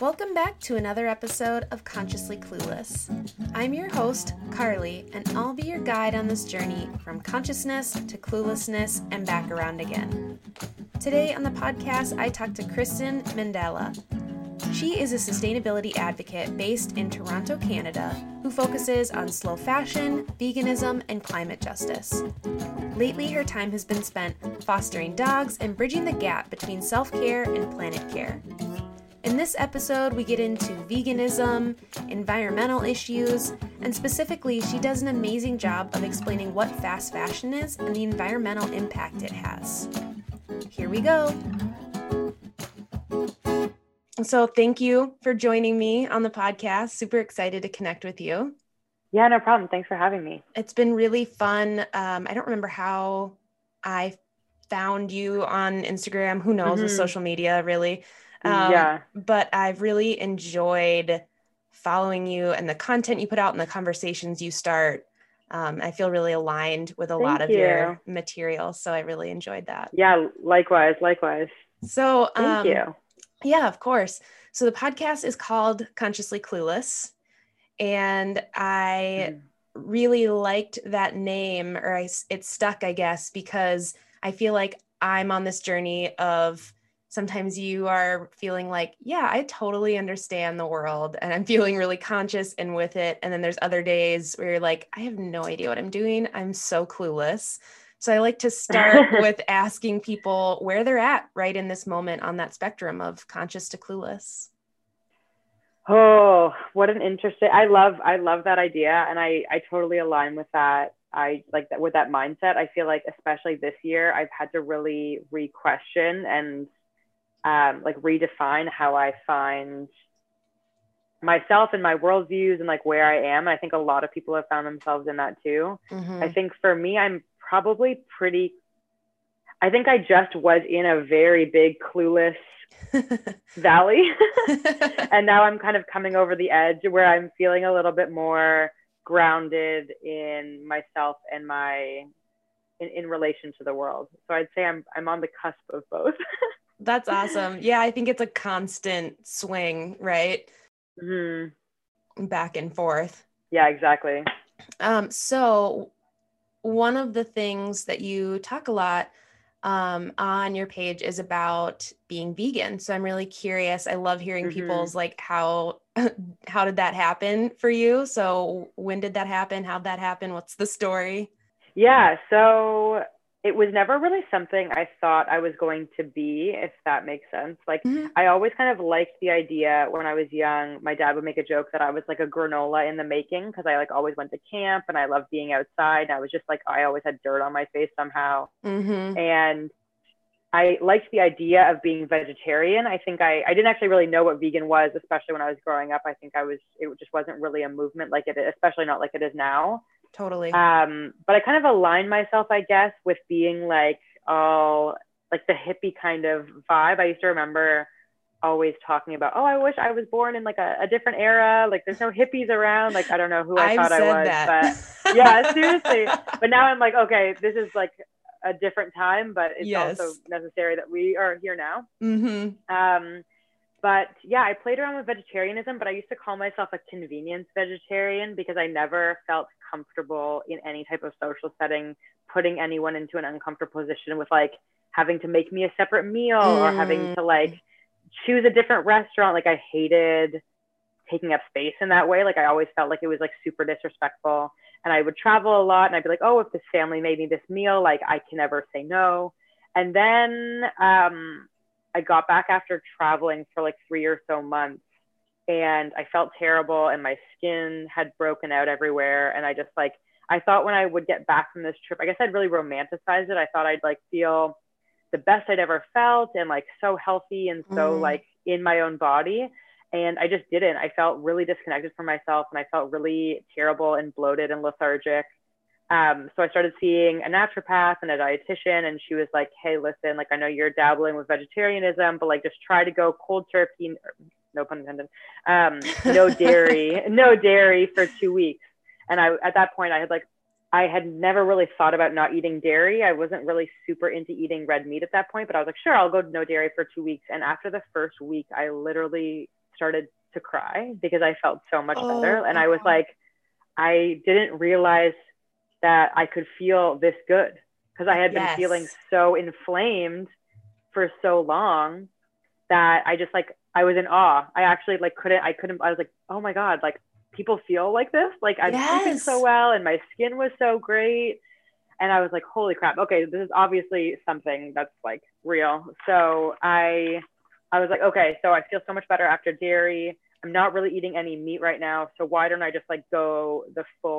Welcome back to another episode of Consciously Clueless. I'm your host, Carly, and I'll be your guide on this journey from consciousness to cluelessness and back around again. Today on the podcast, I talk to Kristen Mandala. She is a sustainability advocate based in Toronto, Canada, who focuses on slow fashion, veganism, and climate justice. Lately, her time has been spent fostering dogs and bridging the gap between self care and planet care. In this episode, we get into veganism, environmental issues, and specifically, she does an amazing job of explaining what fast fashion is and the environmental impact it has. Here we go. So, thank you for joining me on the podcast. Super excited to connect with you. Yeah, no problem. Thanks for having me. It's been really fun. Um, I don't remember how I found you on Instagram. Who knows mm-hmm. with social media, really? Um, yeah. But I've really enjoyed following you and the content you put out and the conversations you start. Um, I feel really aligned with a Thank lot of you. your material. So I really enjoyed that. Yeah, likewise, likewise. So, Thank um, you. Yeah, of course. So the podcast is called Consciously Clueless. And I mm. really liked that name, or I, it stuck, I guess, because I feel like I'm on this journey of sometimes you are feeling like, yeah, I totally understand the world and I'm feeling really conscious and with it. And then there's other days where you're like, I have no idea what I'm doing. I'm so clueless. So I like to start with asking people where they're at right in this moment on that spectrum of conscious to clueless. Oh, what an interesting. I love I love that idea and I I totally align with that. I like that with that mindset. I feel like especially this year I've had to really re-question and um, like redefine how I find myself and my worldviews and like where I am. I think a lot of people have found themselves in that too. Mm-hmm. I think for me, I'm probably pretty. I think I just was in a very big clueless valley, and now I'm kind of coming over the edge where I'm feeling a little bit more grounded in myself and my in, in relation to the world. So I'd say I'm I'm on the cusp of both. That's awesome. Yeah, I think it's a constant swing, right? Mm-hmm. Back and forth. Yeah, exactly. Um, so one of the things that you talk a lot um, on your page is about being vegan. So I'm really curious. I love hearing mm-hmm. people's like how how did that happen for you? So when did that happen? How'd that happen? What's the story? Yeah, so it was never really something I thought I was going to be, if that makes sense. Like, mm-hmm. I always kind of liked the idea when I was young. My dad would make a joke that I was like a granola in the making because I like always went to camp and I loved being outside. And I was just like, I always had dirt on my face somehow. Mm-hmm. And I liked the idea of being vegetarian. I think I, I didn't actually really know what vegan was, especially when I was growing up. I think I was, it just wasn't really a movement like it, especially not like it is now. Totally. Um, but I kind of aligned myself, I guess, with being like, oh, like the hippie kind of vibe. I used to remember always talking about, oh, I wish I was born in like a, a different era. Like there's no hippies around. Like I don't know who I I've thought I was, that. but yeah, seriously. But now I'm like, okay, this is like a different time, but it's yes. also necessary that we are here now. Mm-hmm. Um, but yeah, I played around with vegetarianism, but I used to call myself a convenience vegetarian because I never felt comfortable in any type of social setting, putting anyone into an uncomfortable position with like having to make me a separate meal mm. or having to like choose a different restaurant. Like I hated taking up space in that way. Like I always felt like it was like super disrespectful. And I would travel a lot and I'd be like, oh, if this family made me this meal, like I can never say no. And then um, I got back after traveling for like three or so months and I felt terrible and my skin had broken out everywhere. And I just like, I thought when I would get back from this trip, I guess I'd really romanticize it. I thought I'd like feel the best I'd ever felt and like so healthy and so mm. like in my own body. And I just didn't. I felt really disconnected from myself and I felt really terrible and bloated and lethargic. Um, so I started seeing a naturopath and a dietitian, and she was like, "Hey, listen, like I know you're dabbling with vegetarianism, but like just try to go cold turkey, no pun intended, um, no dairy, no dairy for two weeks." And I, at that point, I had like, I had never really thought about not eating dairy. I wasn't really super into eating red meat at that point, but I was like, sure, I'll go no dairy for two weeks. And after the first week, I literally started to cry because I felt so much oh, better. And I was like, I didn't realize that I could feel this good because I had yes. been feeling so inflamed for so long that I just like I was in awe. I actually like couldn't I couldn't I was like, oh my God, like people feel like this. Like I'm yes. sleeping so well and my skin was so great. And I was like, holy crap, okay, this is obviously something that's like real. So I I was like, okay, so I feel so much better after dairy. I'm not really eating any meat right now. So why don't I just like go the full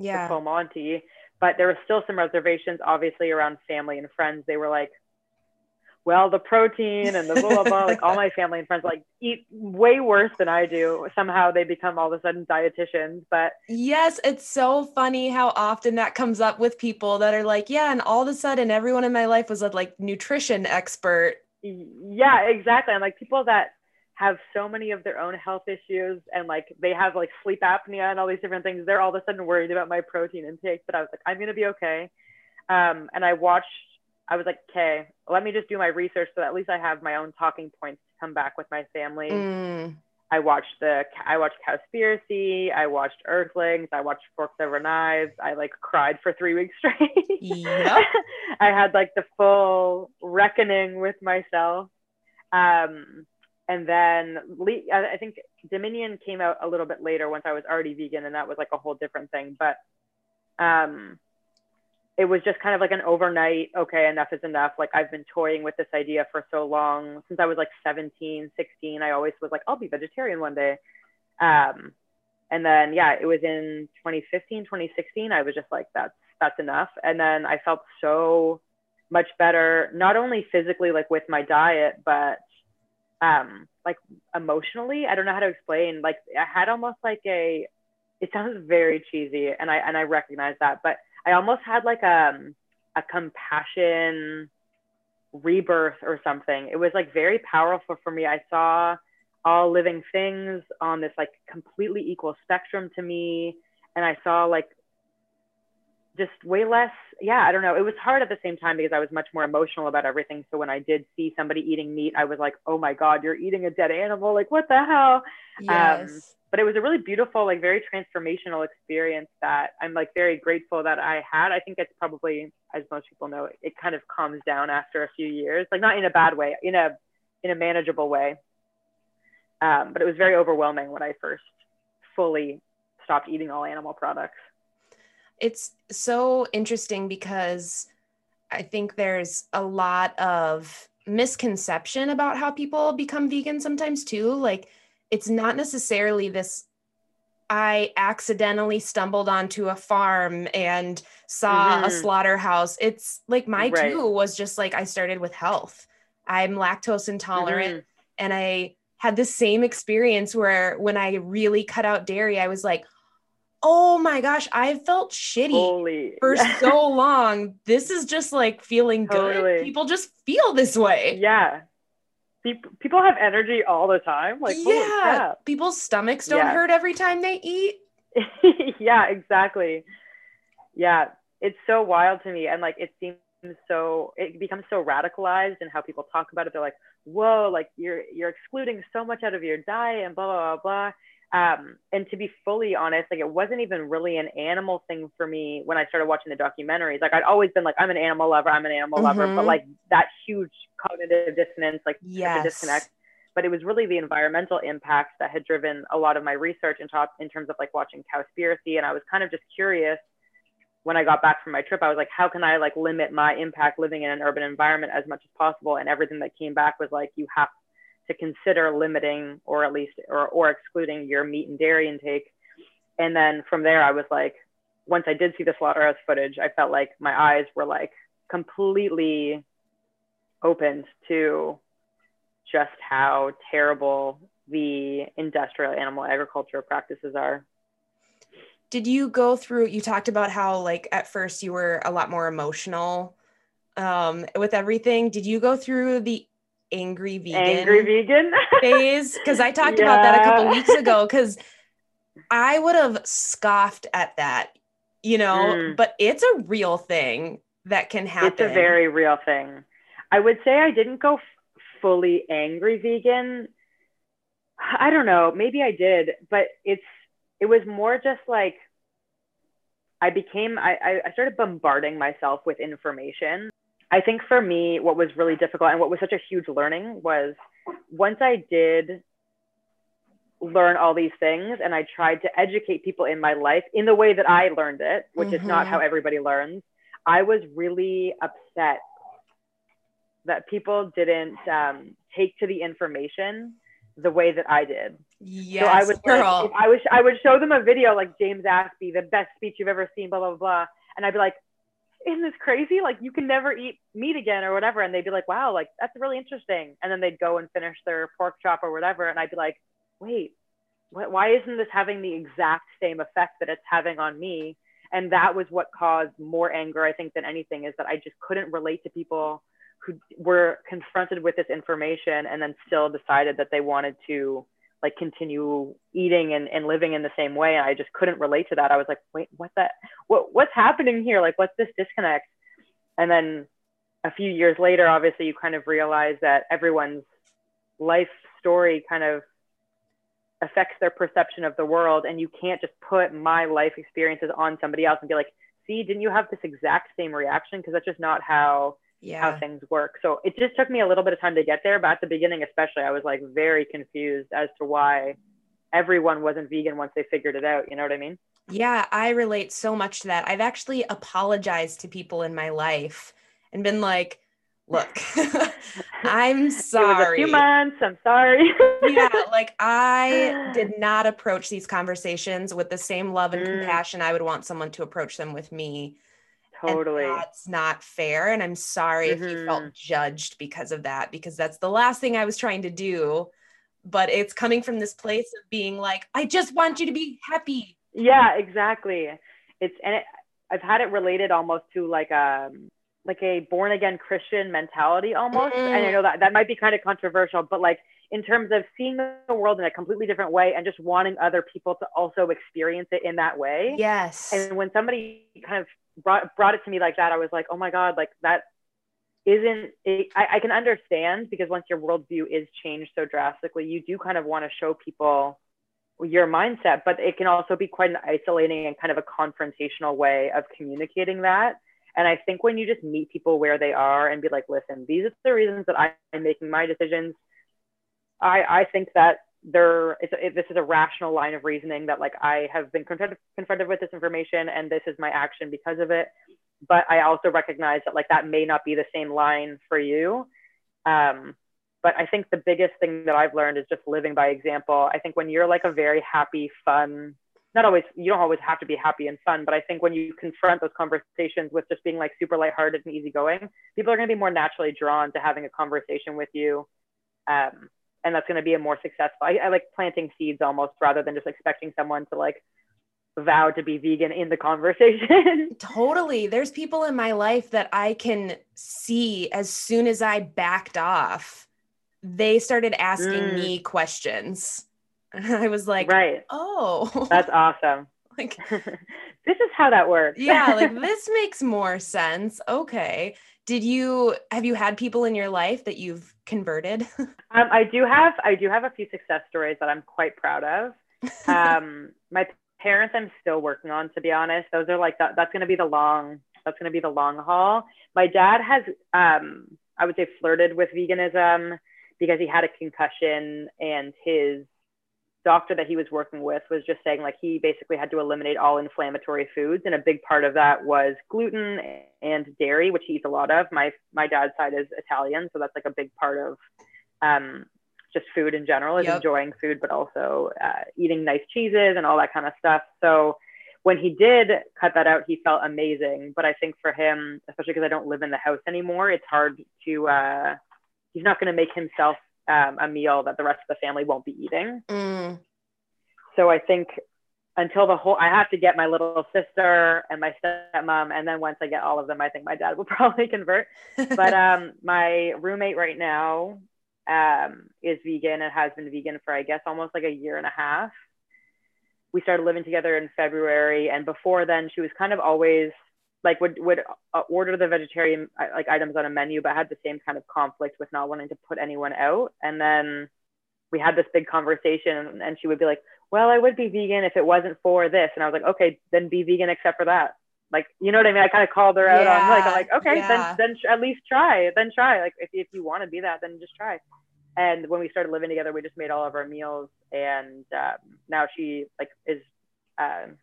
yeah. the Monty? But there were still some reservations, obviously, around family and friends. They were like, well, the protein and the blah, blah, blah, like all my family and friends like eat way worse than I do. Somehow they become all of a sudden dietitians. But yes, it's so funny how often that comes up with people that are like, yeah, and all of a sudden everyone in my life was a like nutrition expert. Yeah, exactly. And like people that have so many of their own health issues and like they have like sleep apnea and all these different things, they're all of a sudden worried about my protein intake. But I was like, I'm gonna be okay. Um, and I watched I was like, okay, let me just do my research so at least I have my own talking points to come back with my family. Mm. I watched the I watched Cowspiracy, I watched Earthlings, I watched Forks Over Knives. I like cried for three weeks straight. Yep. I had like the full reckoning with myself. Um, and then I think Dominion came out a little bit later once I was already vegan, and that was like a whole different thing. But um, it was just kind of like an overnight okay enough is enough. Like i've been toying with this idea for so long. Since i was like 17 16 i always was like i'll be vegetarian one day. Um, and then yeah it was in 2015 2016 i was just like that's that's enough. And then i felt so much better not only physically like with my diet but um like emotionally i don't know how to explain like i had almost like a it sounds very cheesy and i and i recognize that but I almost had like a, um, a compassion rebirth or something. It was like very powerful for me. I saw all living things on this like completely equal spectrum to me. And I saw like just way less. Yeah, I don't know. It was hard at the same time because I was much more emotional about everything. So when I did see somebody eating meat, I was like, oh my God, you're eating a dead animal. Like, what the hell? Yes. Um, but it was a really beautiful, like very transformational experience that I'm like very grateful that I had. I think it's probably, as most people know, it, it kind of calms down after a few years, like not in a bad way, in a in a manageable way. Um, but it was very overwhelming when I first fully stopped eating all animal products. It's so interesting because I think there's a lot of misconception about how people become vegan sometimes too. Like it's not necessarily this I accidentally stumbled onto a farm and saw mm-hmm. a slaughterhouse. It's like my right. too was just like I started with health. I'm lactose intolerant mm-hmm. and I had the same experience where when I really cut out dairy, I was like, oh my gosh, I felt shitty Holy. for so long. This is just like feeling totally. good. People just feel this way. Yeah people have energy all the time. Like, yeah, people's stomachs don't yeah. hurt every time they eat. yeah, exactly. Yeah, it's so wild to me, and like it seems so. It becomes so radicalized and how people talk about it. They're like, "Whoa, like you're you're excluding so much out of your diet," and blah blah blah blah. Um, and to be fully honest, like it wasn't even really an animal thing for me when I started watching the documentaries. Like I'd always been like, I'm an animal lover, I'm an animal mm-hmm. lover, but mm-hmm. like that huge cognitive dissonance, like yes. disconnect. But it was really the environmental impacts that had driven a lot of my research in, top, in terms of like watching Cowspiracy. And I was kind of just curious when I got back from my trip, I was like, how can I like limit my impact living in an urban environment as much as possible? And everything that came back was like, you have to consider limiting or at least or, or excluding your meat and dairy intake. And then from there, I was like, once I did see the slaughterhouse footage, I felt like my eyes were like completely opened to just how terrible the industrial animal agriculture practices are. Did you go through you talked about how like at first you were a lot more emotional um with everything. Did you go through the angry vegan angry vegan phase because I talked yeah. about that a couple weeks ago because I would have scoffed at that, you know, mm. but it's a real thing that can happen. It's a very real thing. I would say I didn't go f- fully angry vegan. I don't know, maybe I did, but it's it was more just like I became I, I started bombarding myself with information. I think for me, what was really difficult and what was such a huge learning was once I did learn all these things and I tried to educate people in my life in the way that I learned it, which mm-hmm. is not how mm-hmm. everybody learns, I was really upset that people didn't um, take to the information the way that I did. Yes, so I would girl. Like, I would I would show them a video like James Aspey, the best speech you've ever seen, blah blah blah, and I'd be like, "Isn't this crazy? Like you can never eat meat again or whatever." And they'd be like, "Wow, like that's really interesting." And then they'd go and finish their pork chop or whatever, and I'd be like, "Wait, what, why isn't this having the exact same effect that it's having on me?" And that was what caused more anger, I think, than anything, is that I just couldn't relate to people who were confronted with this information and then still decided that they wanted to like continue eating and, and living in the same way and i just couldn't relate to that. I was like wait what that what what's happening here? Like what's this disconnect? And then a few years later obviously you kind of realize that everyone's life story kind of affects their perception of the world and you can't just put my life experiences on somebody else and be like see didn't you have this exact same reaction? Because that's just not how yeah. how things work. So it just took me a little bit of time to get there, but at the beginning, especially, I was like very confused as to why everyone wasn't vegan once they figured it out. You know what I mean? Yeah, I relate so much to that. I've actually apologized to people in my life and been like, look, I'm sorry. a few months. I'm sorry. yeah, like I did not approach these conversations with the same love and mm. compassion I would want someone to approach them with me. Totally. And that's not fair. And I'm sorry mm-hmm. if you felt judged because of that, because that's the last thing I was trying to do. But it's coming from this place of being like, I just want you to be happy. Yeah, exactly. It's, and it, I've had it related almost to like a, um, like a born again Christian mentality almost. Mm-hmm. And I mm-hmm. know that that might be kind of controversial, but like in terms of seeing the world in a completely different way and just wanting other people to also experience it in that way. Yes. And when somebody kind of brought brought it to me like that, I was like, oh my god, like that isn't. I, I can understand because once your worldview is changed so drastically, you do kind of want to show people your mindset, but it can also be quite an isolating and kind of a confrontational way of communicating that. And I think when you just meet people where they are and be like, listen, these are the reasons that I'm making my decisions. I, I think that there it's a, this is a rational line of reasoning that like I have been confronted confronted with this information and this is my action because of it. But I also recognize that like that may not be the same line for you. Um, but I think the biggest thing that I've learned is just living by example. I think when you're like a very happy, fun, not always you don't always have to be happy and fun, but I think when you confront those conversations with just being like super lighthearted and easygoing, people are going to be more naturally drawn to having a conversation with you. Um, and that's going to be a more successful I, I like planting seeds almost rather than just expecting someone to like vow to be vegan in the conversation. totally. There's people in my life that I can see as soon as I backed off, they started asking mm. me questions. And I was like, right. Oh, that's awesome. like, this is how that works. yeah. Like, this makes more sense. Okay did you have you had people in your life that you've converted. Um, i do have i do have a few success stories that i'm quite proud of. Um, my parents i'm still working on to be honest. Those are like that, that's going to be the long that's going to be the long haul. My dad has um, i would say flirted with veganism because he had a concussion and his doctor that he was working with was just saying like he basically had to eliminate all inflammatory foods. And a big part of that was gluten and dairy which he eats a lot of. My my dad's side is italian so that's like a big part of um, just food in general is yep. enjoying food but also uh, eating nice cheeses and all that kind of stuff. So when he did cut that out he felt amazing. But i think for him especially because i don't live in the house anymore it's hard to uh, he's not going to make himself um, a meal that the rest of the family won't be eating. Mm. So I think until the whole, I have to get my little sister and my stepmom, and then once I get all of them, I think my dad will probably convert. but um, my roommate right now um, is vegan and has been vegan for I guess almost like a year and a half. We started living together in February, and before then, she was kind of always like would would uh, order the vegetarian uh, like items on a menu but had the same kind of conflict with not wanting to put anyone out and then we had this big conversation and she would be like, well, I would be vegan if it wasn't for this. And I was like, okay, then be vegan except for that. Like, you know what I mean? I kind of called her out yeah, on like, I'm like, okay, yeah. then, then at least try, then try. Like, if, if you want to be that, then just try. And when we started living together, we just made all of our meals. And um, now she like is, um,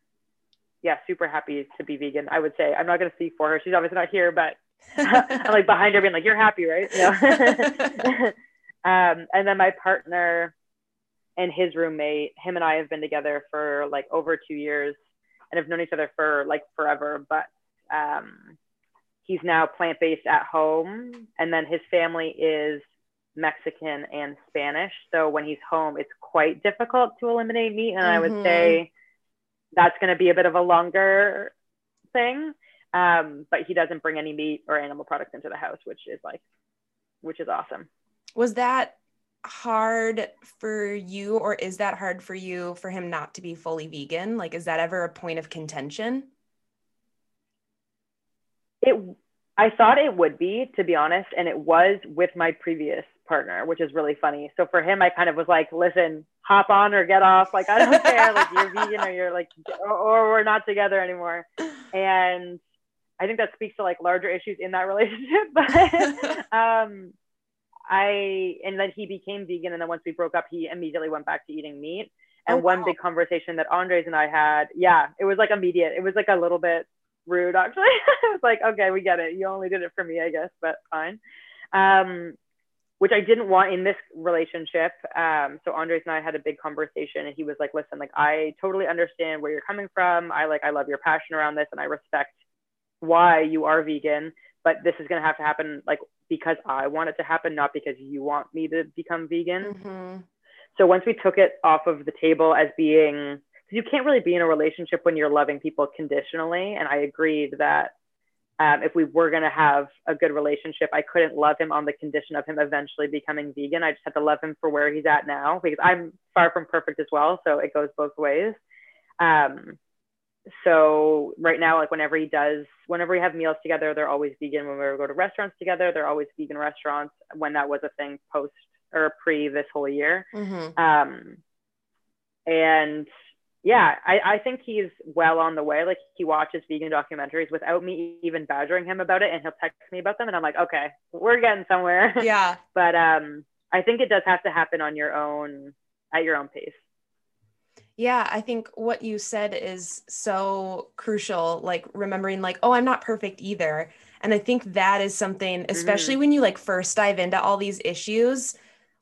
yeah, super happy to be vegan. I would say I'm not going to speak for her. She's obviously not here, but I'm like behind her being like, you're happy, right? You um, and then my partner and his roommate, him and I have been together for like over two years and have known each other for like forever. But um, he's now plant based at home, and then his family is Mexican and Spanish. So when he's home, it's quite difficult to eliminate meat. And mm-hmm. I would mm-hmm. say that's going to be a bit of a longer thing. Um, but he doesn't bring any meat or animal products into the house, which is like, which is awesome. Was that hard for you or is that hard for you for him not to be fully vegan like is that ever a point of contention it i thought it would be to be honest and it was with my previous partner which is really funny so for him i kind of was like listen hop on or get off like i don't care like you're vegan or you're like or, or we're not together anymore and i think that speaks to like larger issues in that relationship but um I and then he became vegan, and then once we broke up, he immediately went back to eating meat. And oh, one wow. big conversation that Andres and I had, yeah, it was like immediate. It was like a little bit rude, actually. it was like, okay, we get it. You only did it for me, I guess, but fine. Um, which I didn't want in this relationship. Um, so Andres and I had a big conversation, and he was like, "Listen, like I totally understand where you're coming from. I like I love your passion around this, and I respect why you are vegan." but this is going to have to happen like because I want it to happen, not because you want me to become vegan. Mm-hmm. So once we took it off of the table as being, you can't really be in a relationship when you're loving people conditionally. And I agreed that um, if we were going to have a good relationship, I couldn't love him on the condition of him eventually becoming vegan. I just had to love him for where he's at now because I'm far from perfect as well. So it goes both ways. Um, so right now, like whenever he does, whenever we have meals together, they're always vegan. When we go to restaurants together, they're always vegan restaurants. When that was a thing post or pre this whole year, mm-hmm. um, and yeah, I, I think he's well on the way. Like he watches vegan documentaries without me even badgering him about it, and he'll text me about them, and I'm like, okay, we're getting somewhere. Yeah. but um, I think it does have to happen on your own at your own pace. Yeah, I think what you said is so crucial, like remembering, like, oh, I'm not perfect either. And I think that is something, especially mm-hmm. when you like first dive into all these issues,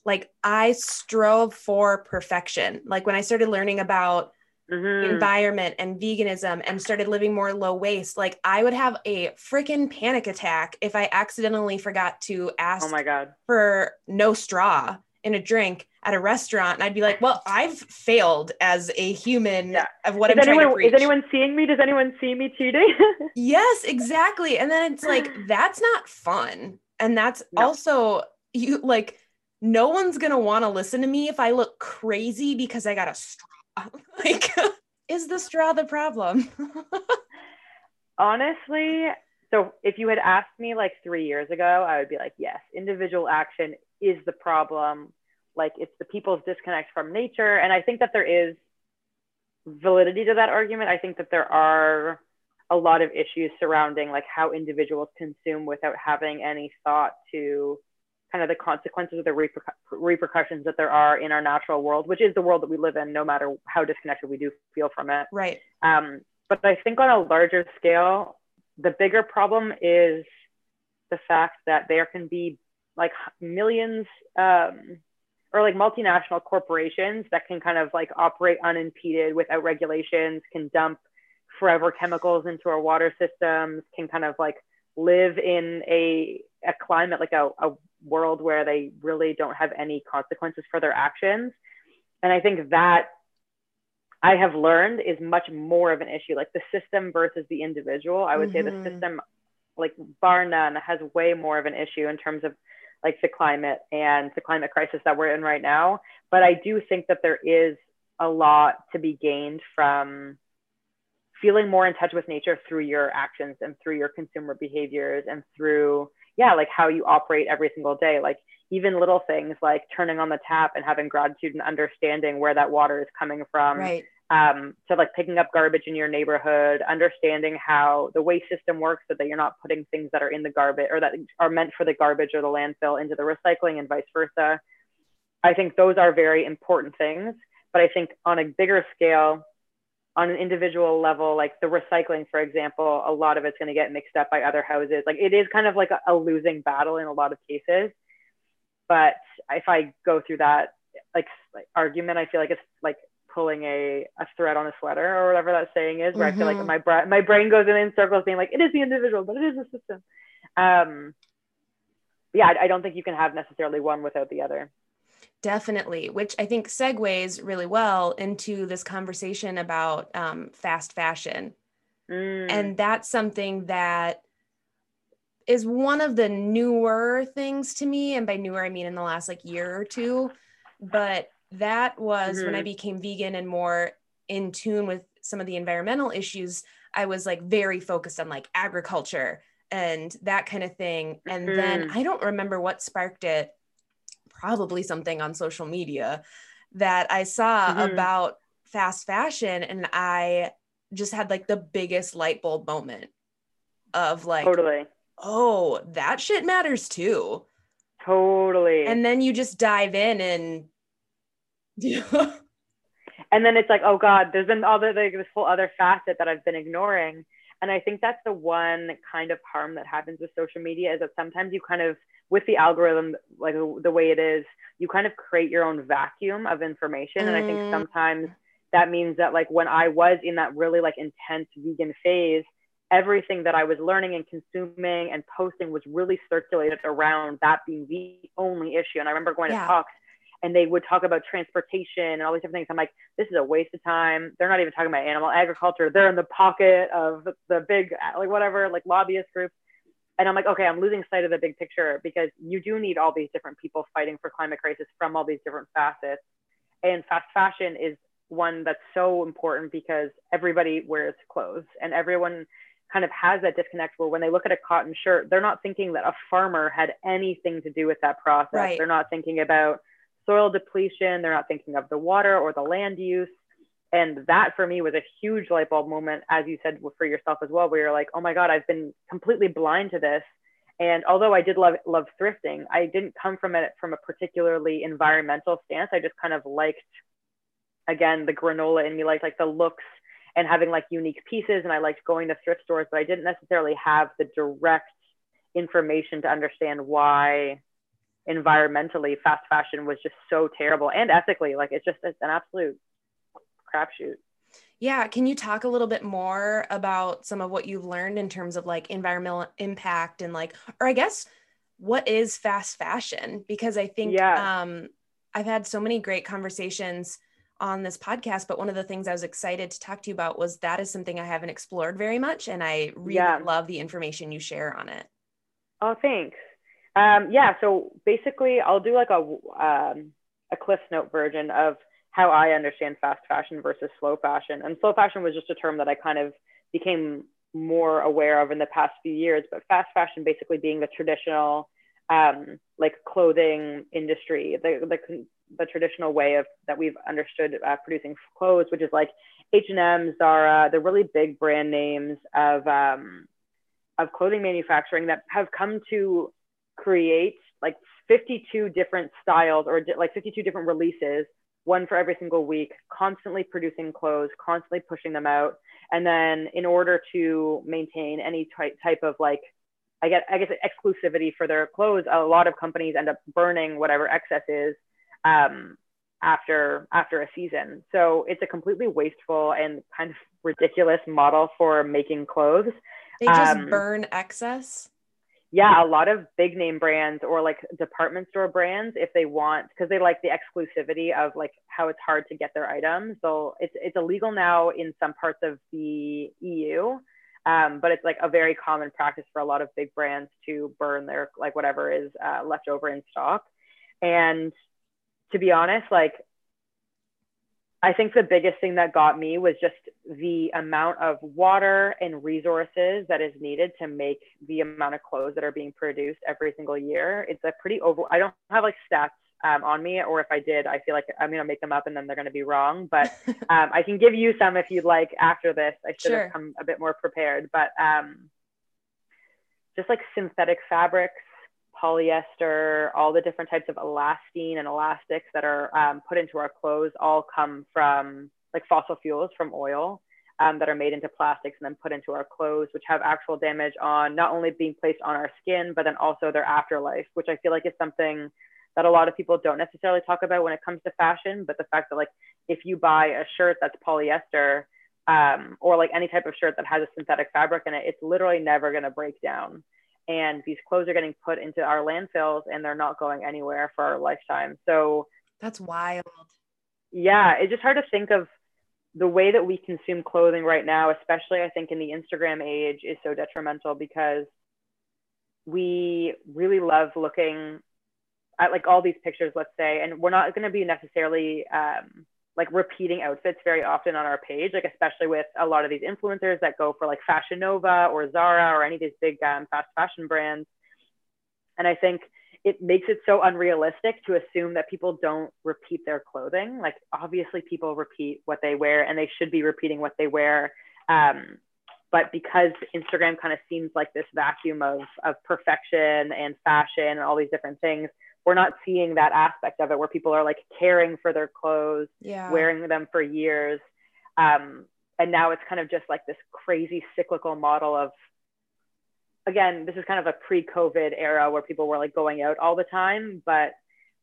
like I strove for perfection. Like when I started learning about mm-hmm. environment and veganism and started living more low waste, like I would have a freaking panic attack if I accidentally forgot to ask oh my God. for no straw in a drink at a restaurant and I'd be like, well, I've failed as a human yeah. of what is I'm anyone, trying to preach. Is anyone seeing me? Does anyone see me cheating? yes, exactly. And then it's like, that's not fun. And that's no. also you like, no one's going to want to listen to me if I look crazy because I got a straw. like, is the straw the problem? Honestly, so if you had asked me like three years ago, I would be like, yes, individual action is the problem. Like it's the people's disconnect from nature. And I think that there is validity to that argument. I think that there are a lot of issues surrounding like how individuals consume without having any thought to kind of the consequences or the reper- repercussions that there are in our natural world, which is the world that we live in, no matter how disconnected we do feel from it. Right. Um, but I think on a larger scale, the bigger problem is the fact that there can be like millions um, or like multinational corporations that can kind of like operate unimpeded without regulations, can dump forever chemicals into our water systems, can kind of like live in a, a climate like a, a world where they really don't have any consequences for their actions. And I think that I have learned is much more of an issue, like the system versus the individual. I would mm-hmm. say the mm-hmm. system, like bar none, has way more of an issue in terms of like the climate and the climate crisis that we're in right now. But I do think that there is a lot to be gained from feeling more in touch with nature through your actions and through your consumer behaviors and through yeah like how you operate every single day. Like even little things like turning on the tap and having gratitude and understanding where that water is coming from. Right. Um, so like picking up garbage in your neighborhood understanding how the waste system works so that you're not putting things that are in the garbage or that are meant for the garbage or the landfill into the recycling and vice versa. I think those are very important things but i think on a bigger scale on an individual level, like the recycling, for example, a lot of it's going to get mixed up by other houses. Like it is kind of like a, a, losing battle in a lot of cases. But if I go through that like, like argument, I feel like it's like pulling a, a thread on a sweater or whatever that saying is, where mm-hmm. I feel like mm-hmm. my bra- my brain goes in, in circles, being like, it is the individual, but it is the system. Um, yeah, I, I don't think you can have necessarily one without the other. Definitely, which I think segues really well into this conversation about um, fast fashion. Mm. And that's something that is one of the newer things to me. And by newer, I mean in the last like year or two. But that was mm-hmm. when I mm-hmm. became vegan and more in tune with some of the environmental issues. I was like very focused on like agriculture and that kind of thing. And mm-hmm. then I don't remember what sparked it probably something on social media that I saw mm-hmm. about fast fashion and I just had like the biggest light bulb moment of like totally. oh that shit matters too. Totally. And then you just dive in and and then it's like oh god there's been all the like, this whole other facet that i've been ignoring and i think that's the one kind of harm that happens with social media is that sometimes you kind of with the algorithm like the way it is you kind of create your own vacuum of information mm. and i think mm. sometimes that means that like when i was in that really like intense vegan phase everything that i was learning and consuming and posting was really circulated around that being the only issue and i remember going yeah. to talks and they would talk about transportation and all these different things. I'm like, this is a waste of time. They're not even talking about animal agriculture. They're in the pocket of the, the big, like whatever, like lobbyist groups and I'm like, okay, I'm losing sight of the big picture because you do need all these different people fighting for climate crisis from all these different facets. And fast fashion is one that's so important because everybody wears clothes and everyone kind of has that disconnect where when they look at a cotton shirt, they're not thinking that a farmer had anything to do with that process. Right. They're not thinking about soil depletion. They're not thinking of the water or the land use. And that for me was a huge light bulb moment as you said for yourself as well where you're like oh my god i've been completely blind to this. And although i did love love thrifting i didn't come from it from a particularly environmental stance. I just kind of liked again the granola in me liked like the looks and having like unique pieces. And i liked going to thrift stores but i didn't necessarily have the direct information to understand why environmentally fast fashion was just so terrible and ethically like it's just it's an absolute crapshoot. Yeah, can you talk a little bit more about some of what you've learned in terms of like environmental impact and like, or I guess what is fast fashion? Because I think yeah. um, I've had so many great conversations on this podcast, but one of the things I was excited to talk to you about was that is something I haven't explored very much, and I really yeah. love the information you share on it. Oh, thanks. Um, yeah, so basically, I'll do like a um, a Cliff Note version of how I understand fast fashion versus slow fashion. And slow fashion was just a term that I kind of became more aware of in the past few years. But fast fashion basically being the traditional, um, like clothing industry, the, the, the traditional way of that we've understood uh, producing clothes, which is like H&M, Zara, the really big brand names of, um, of clothing manufacturing that have come to create like 52 different styles or like 52 different releases one for every single week, constantly producing clothes, constantly pushing them out. And then in order to maintain any type, type of like, I get, I guess exclusivity for their clothes, a lot of companies end up burning whatever excess is um, after after a season. So it's a completely wasteful and kind of ridiculous model for making clothes. They just um, burn excess yeah, a lot of big name brands or like department store brands, if they want, because they like the exclusivity of like how it's hard to get their items. So it's it's illegal now in some parts of the EU, um, but it's like a very common practice for a lot of big brands to burn their like whatever is uh, left over in stock. And to be honest, like I think the biggest thing that got me was just the amount of water and resources that is needed to make the amount of clothes that are being produced every single year. It's a pretty over. I don't have like stats um, on me, or if I did, I feel like I'm gonna make them up and then they're gonna be wrong. But um, I can give you some if you'd like after this. I should sure. have come a bit more prepared, but um, just like synthetic fabrics, polyester, all the different types of elastane and elastics that are um, put into our clothes all come from like fossil fuels from oil um, that are made into plastics and then put into our clothes, which have actual damage on not only being placed on our skin, but then also their afterlife, which I feel like is something that a lot of people don't necessarily talk about when it comes to fashion. But the fact that like if you buy a shirt that's polyester um, or like any type of shirt that has a synthetic fabric in it, it's literally never going to break down and these clothes are getting put into our landfills and they're not going anywhere for our lifetime. So that's wild. Yeah, it's just hard to think of the way that we consume clothing right now, especially I think in the Instagram age, is so detrimental because we really love looking at like all these pictures, let's say, and we're not going to be necessarily um, like repeating outfits very often on our page, like especially with a lot of these influencers that go for like Fashion Nova or Zara or any of these big um, fast fashion brands. And I think it makes it so unrealistic to assume that people don't repeat their clothing. Like obviously people repeat what they wear and they should be repeating what they wear. Um, but because Instagram kind of seems like this vacuum of, of perfection and fashion and all these different things, we're not seeing that aspect of it where people are like caring for their clothes, yeah. wearing them for years. Um, and now it's kind of just like this crazy cyclical model of, again, this is kind of a pre COVID era where people were like going out all the time, but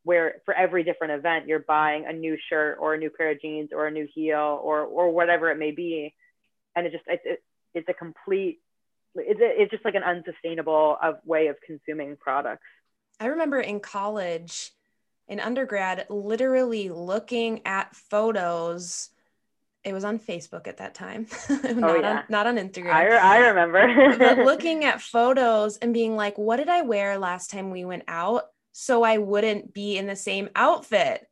where for every different event, you're buying a new shirt or a new pair of jeans or a new heel or, or whatever it may be. And it just, it, it it's a complete, it's, it's just like an unsustainable of way of consuming products. I remember in college, in undergrad, literally looking at photos. It was on Facebook at that time, oh, not, oh, yeah. on, not on Instagram. I, I remember. but looking at photos and being like, what did I wear last time we went out? So I wouldn't be in the same outfit.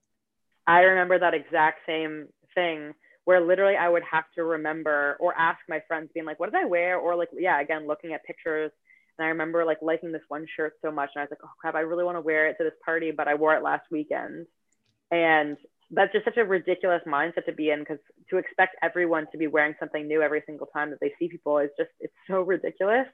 I remember that exact same thing where literally I would have to remember or ask my friends, being like, what did I wear? Or like, yeah, again, looking at pictures and I remember like liking this one shirt so much. And I was like, oh crap, I really want to wear it to this party, but I wore it last weekend. And that's just such a ridiculous mindset to be in because to expect everyone to be wearing something new every single time that they see people is just, it's so ridiculous.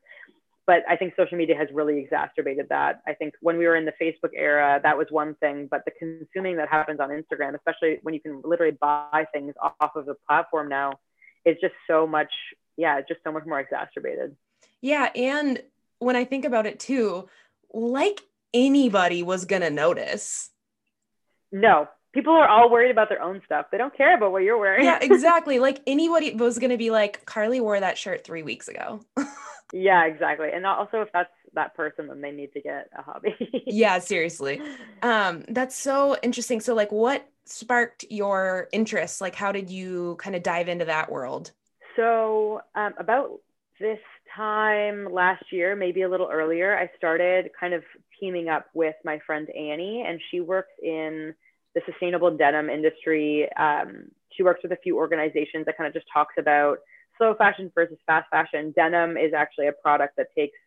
But I think social media has really exacerbated that. I think when we were in the Facebook era, that was one thing, but the consuming that happens on Instagram, especially when you can literally buy things off of the platform now, is just so much, yeah, just so much more exacerbated. Yeah. And when I think about it too, like anybody was gonna notice. No, people are all worried about their own stuff. They don't care about what you're wearing. yeah, exactly. Like anybody was gonna be like, Carly wore that shirt three weeks ago. yeah, exactly. And also, if that's that person, then they need to get a hobby. yeah, seriously. Um, that's so interesting. So, like, what sparked your interest? Like, how did you kind of dive into that world? So, um, about this time last year, maybe a little earlier, I started kind of teaming up with my friend Annie, and she works in the sustainable denim industry. Um, she works with a few organizations that kind of just talks about slow fashion versus fast fashion. Denim is actually a product that takes,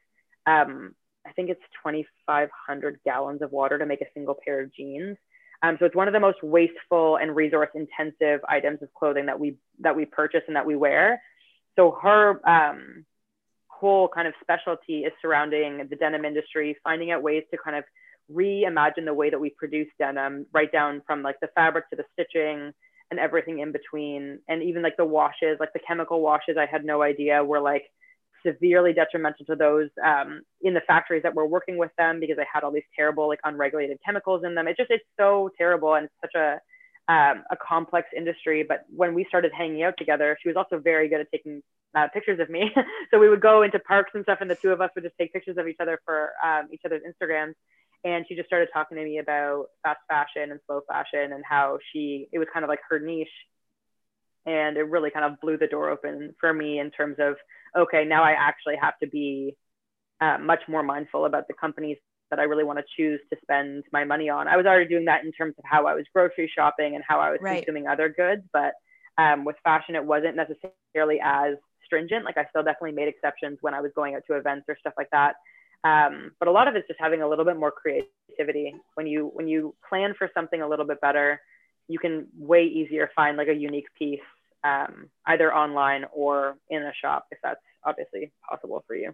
um, I think it's 2,500 gallons of water to make a single pair of jeans. Um, so it's one of the most wasteful and resource intensive items of clothing that we that we purchase and that we wear so her um, whole kind of specialty is surrounding the denim industry, finding out ways to kind of reimagine the way that we produce denim, right down from like the fabric to the stitching and everything in between, and even like the washes, like the chemical washes. I had no idea were like severely detrimental to those um, in the factories that were working with them because they had all these terrible like unregulated chemicals in them. It just it's so terrible and it's such a um, a complex industry. But when we started hanging out together, she was also very good at taking uh, pictures of me. so we would go into parks and stuff, and the two of us would just take pictures of each other for um, each other's Instagrams. And she just started talking to me about fast fashion and slow fashion and how she, it was kind of like her niche. And it really kind of blew the door open for me in terms of, okay, now I actually have to be uh, much more mindful about the companies that I really want to choose to spend my money on. I was already doing that in terms of how I was grocery shopping and how I was right. consuming other goods, but um, with fashion, it wasn't necessarily as stringent. Like I still definitely made exceptions when I was going out to events or stuff like that. Um, but a lot of it's just having a little bit more creativity. When you when you plan for something a little bit better, you can way easier find like a unique piece, um, either online or in a shop, if that's obviously possible for you.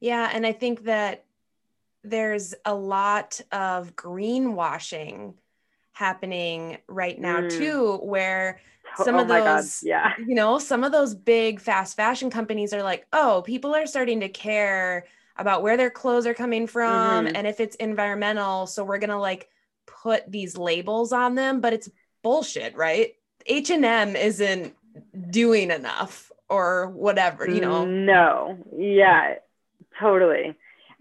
Yeah, and I think that there's a lot of greenwashing happening right now mm. too, where some oh of those, yeah, you know, some of those big fast fashion companies are like, oh, people are starting to care about where their clothes are coming from mm-hmm. and if it's environmental. So we're gonna like put these labels on them, but it's bullshit, right? H and M isn't doing enough or whatever, you know. No, yeah, totally.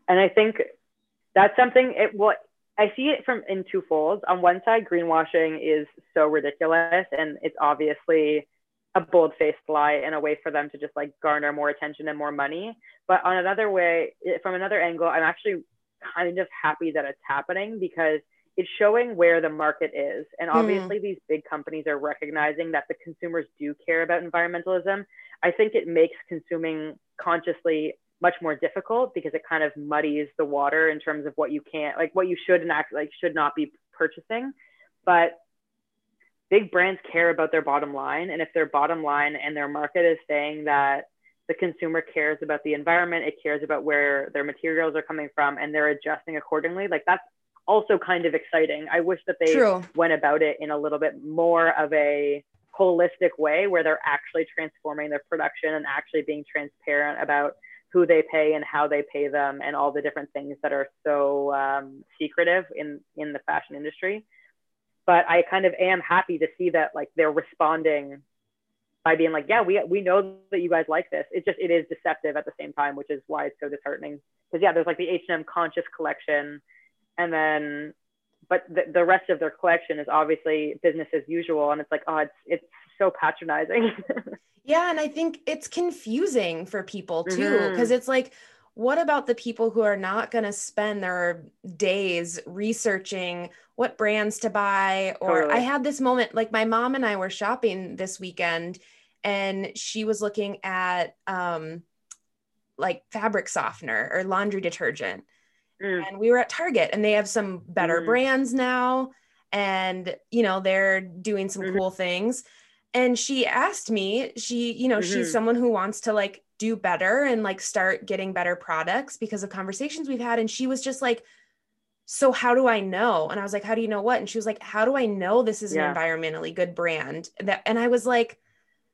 And I think that's something it what I see it from in two folds. On one side, greenwashing is so ridiculous and it's obviously a bold faced lie and a way for them to just like garner more attention and more money. But on another way, from another angle, I'm actually kind of happy that it's happening because it's showing where the market is. And hmm. obviously, mm. these big companies are recognizing that the consumers do care about environmentalism. I think it makes consuming consciously much more difficult because it kind of muddies the water in terms of what you can't, like what you should and act like should not be purchasing. But big brands care about their bottom line. And if their bottom line and their market is saying that the consumer cares about the environment, it cares about where their materials are coming from, and they're adjusting accordingly, like that's also kind of exciting. I wish that they True. went about it in a little bit more of a holistic way where they're actually transforming their production and actually being transparent about who they pay and how they pay them and all the different things that are so um, secretive in in the fashion industry but I kind of am happy to see that like they're responding by being like, yeah, we we know that you guys like this. it's just it is deceptive at the same time, which is why it's so disheartening. Because yeah, there's like the H&M Conscious collection, and then but the, the rest of their collection is obviously business as usual, and it's like oh, it's it's so patronizing. yeah, and I think it's confusing for people too because mm-hmm. it's like what about the people who are not going to spend their days researching what brands to buy or totally. i had this moment like my mom and i were shopping this weekend and she was looking at um like fabric softener or laundry detergent mm. and we were at target and they have some better mm. brands now and you know they're doing some mm-hmm. cool things and she asked me she you know mm-hmm. she's someone who wants to like do better and like start getting better products because of conversations we've had and she was just like so how do i know and i was like how do you know what and she was like how do i know this is yeah. an environmentally good brand that and i was like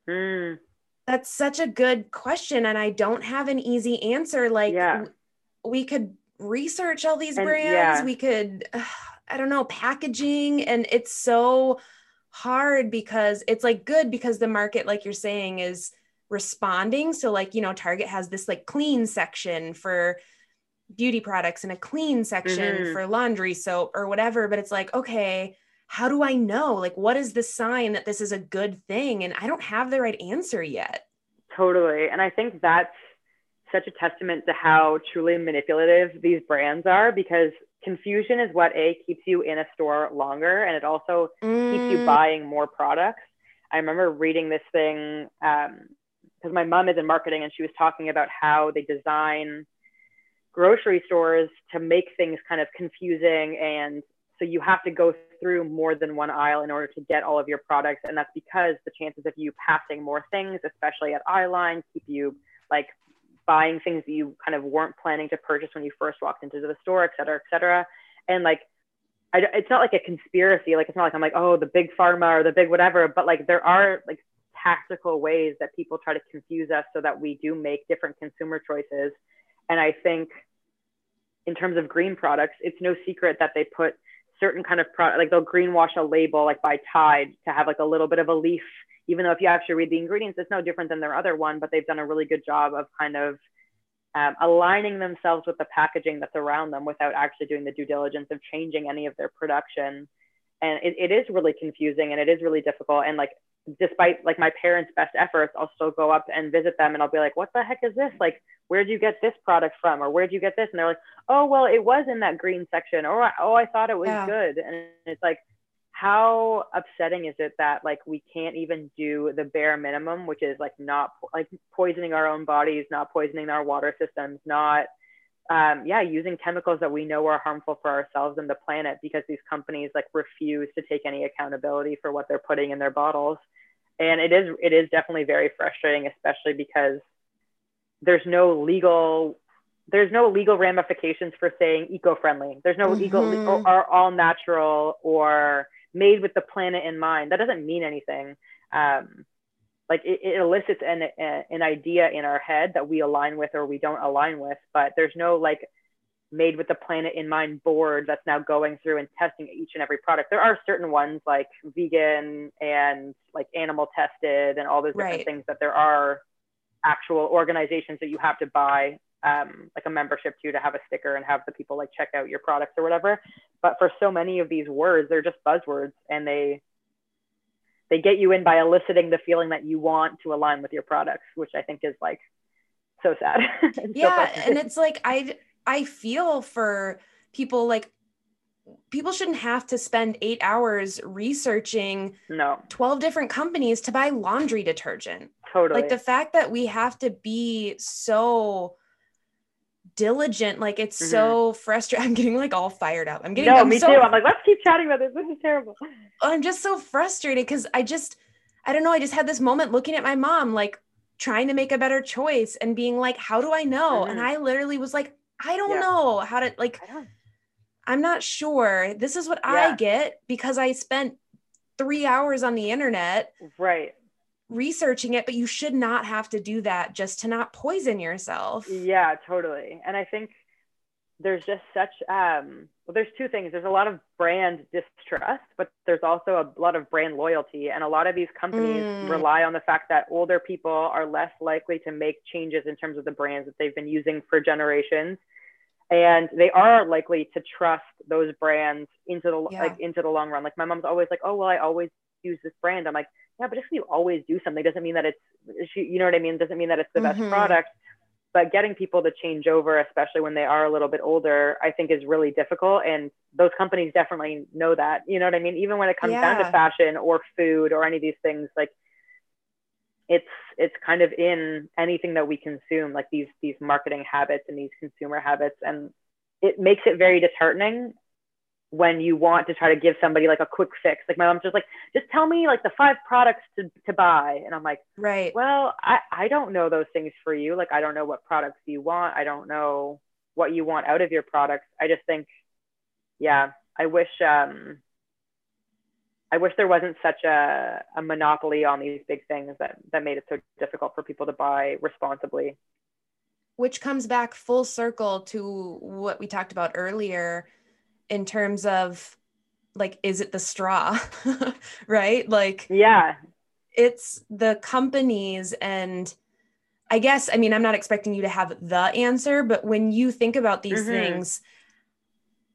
mm. that's such a good question and i don't have an easy answer like yeah. we could research all these and, brands yeah. we could uh, i don't know packaging and it's so hard because it's like good because the market like you're saying is responding. So like you know target has this like clean section for beauty products and a clean section mm-hmm. for laundry soap or whatever. But it's like okay how do i know? Like what is the sign that this is a good thing? And i don't have the right answer yet. Totally. And i think that's such a testament to how truly manipulative these brands are because confusion is what a keeps you in a store longer and it also mm. keeps you mm. buying more products i remember reading this thing um, because my mom is in marketing and she was talking about how they design grocery stores to make things kind of confusing and so you have to go through more than one aisle in order to get all of your products and that's because the chances of you passing more things especially at eye line keep you like buying things that you kind of weren't planning to purchase when you first walked into the store et cetera et cetera and like I, it's not like a conspiracy like it's not like i'm like oh the big pharma or the big whatever but like there are like tactical ways that people try to confuse us so that we do make different consumer choices. And I think in terms of green products, it's no secret that they put certain kind of product, like they'll greenwash a label like by Tide to have like a little bit of a leaf, even though if you actually read the ingredients, it's no different than their other one, but they've done a really good job of kind of um, aligning themselves with the packaging that's around them without actually doing the due diligence of changing any of their production. And it, it is really confusing and it is really difficult. And like despite like my parents' best efforts, I'll still go up and visit them and I'll be like, what the heck is this? Like, where'd you get this product from? Or where'd you get this? And they're like, oh, well, it was in that green section. Or, oh, I thought it was yeah. good. And it's like, how upsetting is it that like we can't even do the bare minimum, which is like not like poisoning our own bodies, not poisoning our water systems, not um, yeah, using chemicals that we know are harmful for ourselves and the planet because these companies like refuse to take any accountability for what they're putting in their bottles. And it is it is definitely very frustrating, especially because there's no legal there's no legal ramifications for saying eco-friendly. There's no mm-hmm. legal or all natural or made with the planet in mind. That doesn't mean anything. Um, like it, it elicits an, a, an idea in our head that we align with or we don't align with, but there's no like made with the planet in mind board that's now going through and testing each and every product. There are certain ones like vegan and like animal tested and all those different right. things that there are actual organizations that you have to buy um, like a membership to to have a sticker and have the people like check out your products or whatever. But for so many of these words, they're just buzzwords and they they get you in by eliciting the feeling that you want to align with your products, which I think is like so sad. yeah, so and it's like I I feel for people like people shouldn't have to spend eight hours researching no 12 different companies to buy laundry detergent totally like the fact that we have to be so diligent. Like it's mm-hmm. so frustrating. I'm getting like all fired up. I'm getting no, I'm me so, too. I'm like, let's keep chatting about this. This is terrible. I'm just so frustrated because I just, I don't know. I just had this moment looking at my mom, like trying to make a better choice and being like, how do I know? Mm-hmm. And I literally was like, I don't yeah. know how to like. I'm not sure. This is what yeah. I get because I spent three hours on the internet. Right researching it, but you should not have to do that just to not poison yourself. Yeah, totally. And I think there's just such um well there's two things there's a lot of brand distrust but there's also a lot of brand loyalty and a lot of these companies mm. rely on the fact that older people are less likely to make changes in terms of the brands that they've been using for generations and they are likely to trust those brands into the yeah. like into the long run like my mom's always like oh well i always use this brand i'm like yeah, but if you always do something doesn't mean that it's, you know what I mean? Doesn't mean that it's the mm-hmm. best product. But getting people to change over, especially when they are a little bit older, I think is really difficult. And those companies definitely know that. You know what I mean? Even when it comes yeah. down to fashion or food or any of these things, like it's it's kind of in anything that we consume, like these these marketing habits and these consumer habits, and it makes it very disheartening when you want to try to give somebody like a quick fix. Like my mom's just like, just tell me like the five products to, to buy. And I'm like, right. Well, I, I don't know those things for you. Like, I don't know what products you want. I don't know what you want out of your products. I just think, yeah, I wish, um, I wish there wasn't such a, a monopoly on these big things that, that made it so difficult for people to buy responsibly. Which comes back full circle to what we talked about earlier in terms of like is it the straw? Right? Like yeah. it's the companies and i guess i mean i'm not expecting you to have the answer but when you think about these mm-hmm. things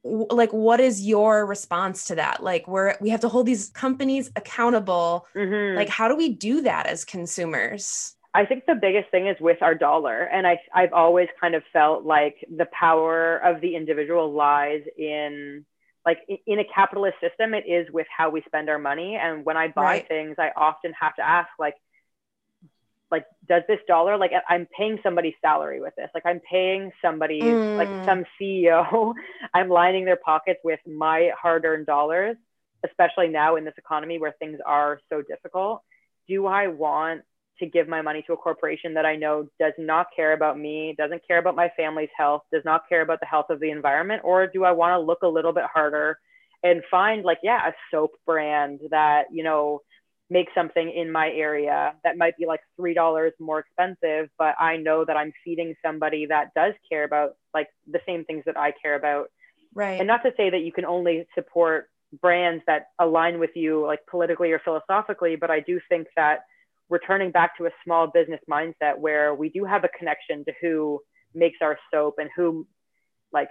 w- like what is your response to that? Like we're we have to hold these companies accountable. Mm-hmm. like how do we do that as consumers I think the biggest thing is with our dollar. And I, I've always kind of felt like the power of the individual lies in like in a capitalist system, it is with how we spend our money. And when I buy right. things, I often have to ask like, like, does this dollar, like I'm paying somebody's salary with this, like I'm paying somebody, mm. like some CEO, I'm lining their pockets with my hard earned dollars, especially now in this economy where things are so difficult. Do I want to give my money to a corporation that I know does not care about me, doesn't care about my family's health, does not care about the health of the environment? Or do I want to look a little bit harder and find, like, yeah, a soap brand that, you know, makes something in my area that might be like $3 more expensive, but I know that I'm feeding somebody that does care about like the same things that I care about. Right. And not to say that you can only support brands that align with you like politically or philosophically, but I do think that returning back to a small business mindset where we do have a connection to who makes our soap and who like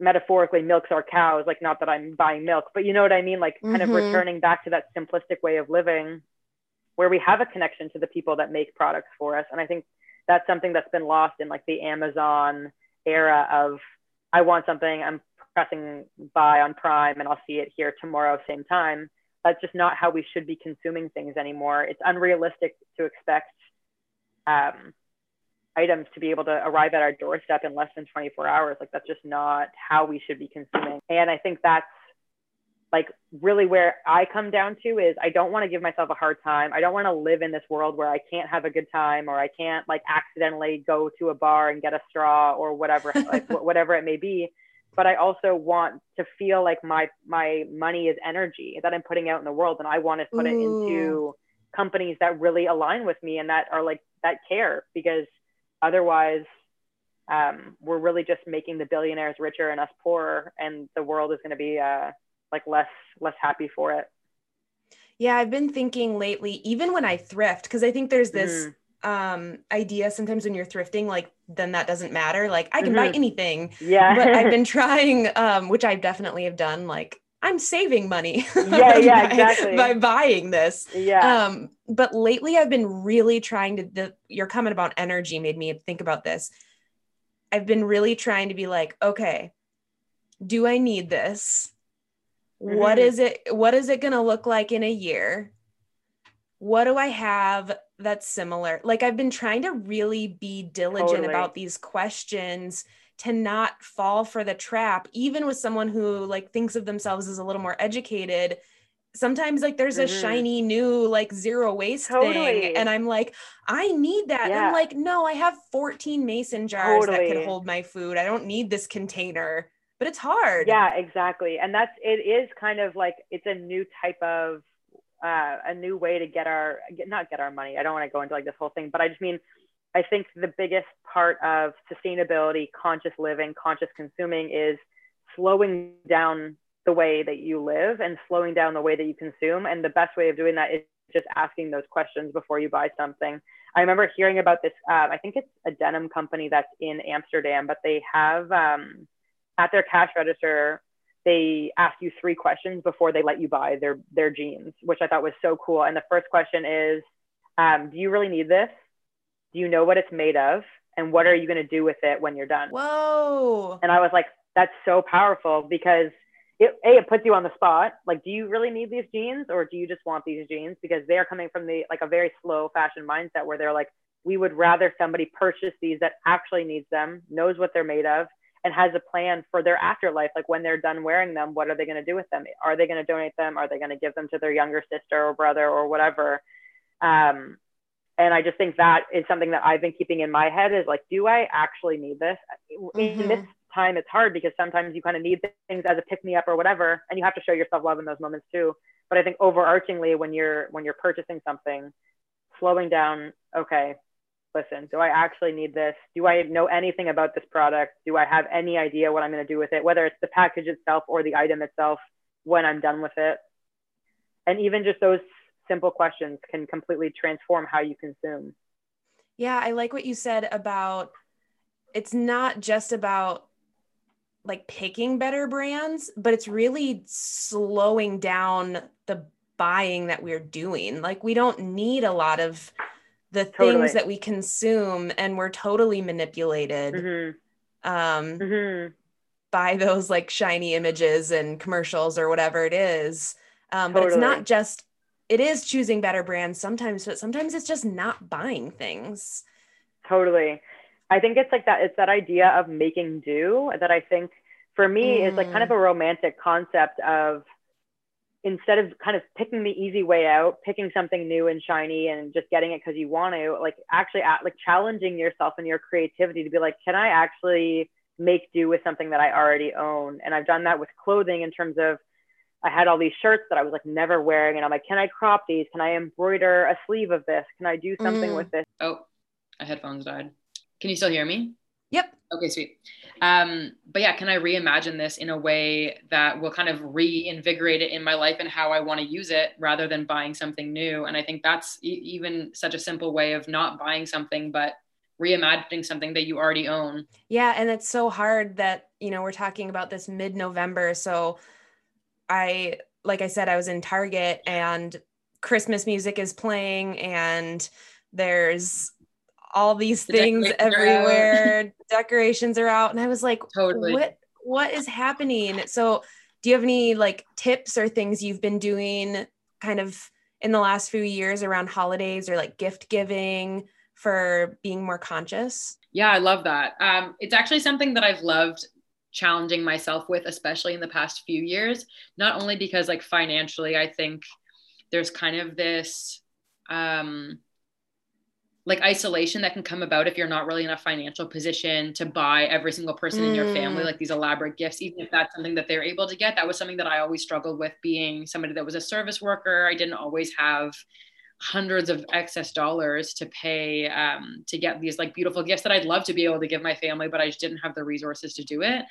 metaphorically milks our cows like not that i'm buying milk but you know what i mean like kind mm-hmm. of returning back to that simplistic way of living where we have a connection to the people that make products for us. And I think that's something that's been lost in like the Amazon era of I want something, I'm pressing buy on Prime and I'll see it here tomorrow, same time. That's just not how we should be consuming things anymore. It's unrealistic to expect um, items to be able to arrive at our doorstep in less than 24 hours. Like that's just not how we should be consuming. And I think that's like really where I come down to is I don't want to give myself a hard time. I don't want to live in this world where I can't have a good time or I can't like accidentally go to a bar and get a straw or whatever like whatever it may be. But I also want to feel like my my money is energy that I'm putting out in the world and I want to put Ooh. it into companies that really align with me and that are like that care because otherwise um, we're really just making the billionaires richer and us poorer and the world is going to be uh, like less less happy for it yeah i've been thinking lately even when i thrift because i think there's this mm. um idea sometimes when you're thrifting like then that doesn't matter like i can mm-hmm. buy anything yeah but i've been trying um which i definitely have done like I'm saving money. Yeah, yeah, exactly. by, buying this. Yeah. Um, but lately I've been really trying to the your comment about energy made me think about this. I've been really trying to be like, okay, do I need this? Mm-hmm. What is it what is it going to look like in a year? What do I have that's similar? Like I've been trying to really be diligent totally. about these questions to not fall for the trap even with someone who like thinks of themselves as a little more educated sometimes like there's mm-hmm. a shiny new like zero waste totally. thing and i'm like i need that yeah. i'm like no i have 14 mason jars totally. that can hold my food i don't need this container but it's hard. Yeah, exactly. And that's it is kind of like it's a new type of uh, a new way to get our get, not get our money. I don't want to go into like this whole thing, but I just mean I think the biggest part of sustainability, conscious living, conscious consuming is slowing down the way that you live and slowing down the way that you consume. And the best way of doing that is just asking those questions before you buy something. I remember hearing about this. Uh, I think it's a denim company that's in Amsterdam, but they have um, at their cash register, they ask you three questions before they let you buy their their jeans, which I thought was so cool. And the first question is, um, do you really need this? Do you know what it's made of? And what are you going to do with it when you're done? Whoa. And I was like, that's so powerful because it, a it puts you on the spot like do you really need these jeans or do you just want these jeans because they're coming from the like a very slow fashion mindset where they're like we would rather somebody purchase these that actually needs them knows what they're made of and has a plan for their afterlife. Like when they're done wearing them, what are they going to do with them? Are they going to donate them? Are they going to give them to their younger sister or brother or whatever? Um, and I just think that is something that I've been keeping in my head is like, do I actually need this? Mm-hmm. In this time, it's hard because sometimes you kind of need things as a pick me up or whatever, and you have to show yourself love in those moments too. But I think overarchingly, when you're when you're purchasing something, slowing down, okay, listen, do I actually need this? Do I know anything about this product? Do I have any idea what I'm going to do with it, whether it's the package itself or the item itself when I'm done with it? And even just those simple questions can completely transform how you consume. Yeah, I like what you said about it's not just about like picking better brands, but it's really slowing down the buying that we're doing. Like we don't need a lot of the totally. things that we consume and we're totally manipulated mm-hmm. Um, mm-hmm. by those like shiny images and commercials or whatever it is um, totally. but it's not just it is choosing better brands sometimes but sometimes it's just not buying things totally i think it's like that it's that idea of making do that i think for me mm. is like kind of mm. a romantic concept of instead of kind of picking the easy way out, picking something new and shiny and just getting it because you want to, like actually at, like challenging yourself and your creativity to be like, can I actually make do with something that I already own? And I've done that with clothing in terms of I had all these shirts that I was like never wearing, and I'm like, can I crop these? Can I embroider a sleeve of this? Can I do something mm. with this? Oh, my headphones died. Can you still hear me? Yep. Okay, sweet. Um, but yeah, can I reimagine this in a way that will kind of reinvigorate it in my life and how I want to use it rather than buying something new? And I think that's e- even such a simple way of not buying something, but reimagining something that you already own. Yeah. And it's so hard that, you know, we're talking about this mid November. So I, like I said, I was in Target and Christmas music is playing and there's all these the things everywhere, decorations are out. And I was like, totally. what what is happening? So do you have any like tips or things you've been doing kind of in the last few years around holidays or like gift giving for being more conscious? Yeah, I love that. Um, it's actually something that I've loved challenging myself with, especially in the past few years. Not only because, like, financially, I think there's kind of this um, like isolation that can come about if you're not really in a financial position to buy every single person mm. in your family mm. like these elaborate gifts even if that's something that they're able to get that was something that i always struggled with being somebody that was a service worker i didn't always have hundreds of excess dollars to pay um, to get these like beautiful gifts that i'd love to be able to give my family but i just didn't have the resources to do it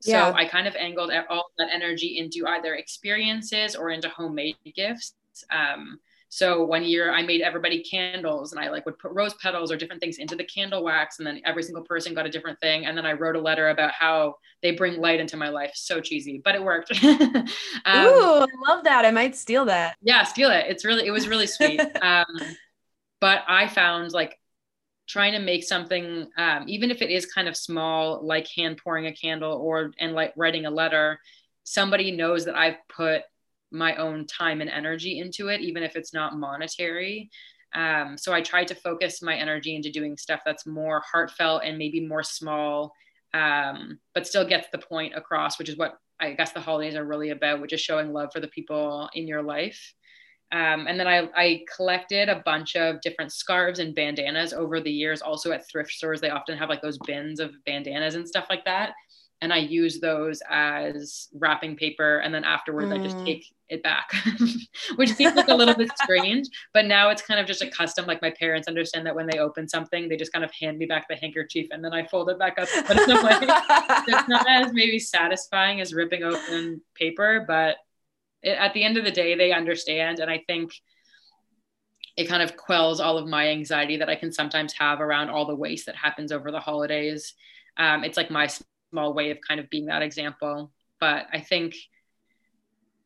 so yeah. i kind of angled all that energy into either experiences or into homemade gifts um, so one year I made everybody candles and I like would put rose petals or different things into the candle wax and then every single person got a different thing. And then I wrote a letter about how they bring light into my life. So cheesy, but it worked. um, Ooh, I love that. I might steal that. Yeah, steal it. It's really, it was really sweet. um, but I found like trying to make something, um, even if it is kind of small, like hand pouring a candle or, and like writing a letter, somebody knows that I've put my own time and energy into it, even if it's not monetary. Um, so I tried to focus my energy into doing stuff that's more heartfelt and maybe more small, um, but still gets the point across, which is what I guess the holidays are really about, which is showing love for the people in your life. Um, and then I, I, collected a bunch of different scarves and bandanas over the years. Also at thrift stores, they often have like those bins of bandanas and stuff like that and I use those as wrapping paper. And then afterwards, mm. I just mm. take it back, which seems like a little bit strange. But now it's kind of just a custom. Like my parents understand that when they open something, they just kind of hand me back the handkerchief and then I fold it back up. But it's not as maybe satisfying as ripping open paper, but it, at the end of the day, they understand. And I think it kind of quells all of my anxiety that I can sometimes have around all the waste that happens over the holidays. Um, it's like my small way of kind of being that example. But I think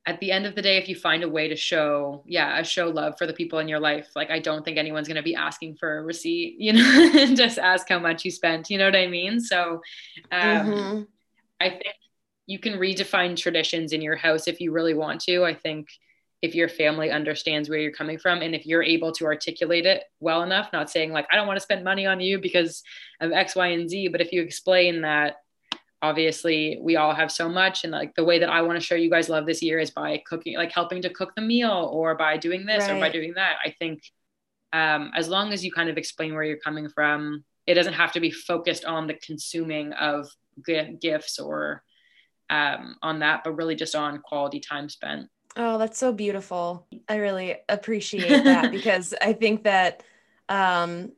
at the end of the day, if you find a way to show, yeah, a show love for the people in your life, like I don't think anyone's going to be asking for a receipt, you know, just ask how much you spent. You know what I mean? So um, mm-hmm. I think you can redefine traditions in your house if you really want to. I think if your family understands where you're coming from and if you're able to articulate it well enough, not saying like, I don't want to spend money on you because of X, Y, and Z, but if you explain that obviously we all have so much and like the way that i want to show you guys love this year is by cooking like helping to cook the meal or by doing this right. or by doing that. I think um, as long as you kind of explain where you're coming from it doesn't have to be focused on the consuming of g- gifts or um, on that but really just on quality time spent. Oh that's so beautiful. I really appreciate that because i think that um,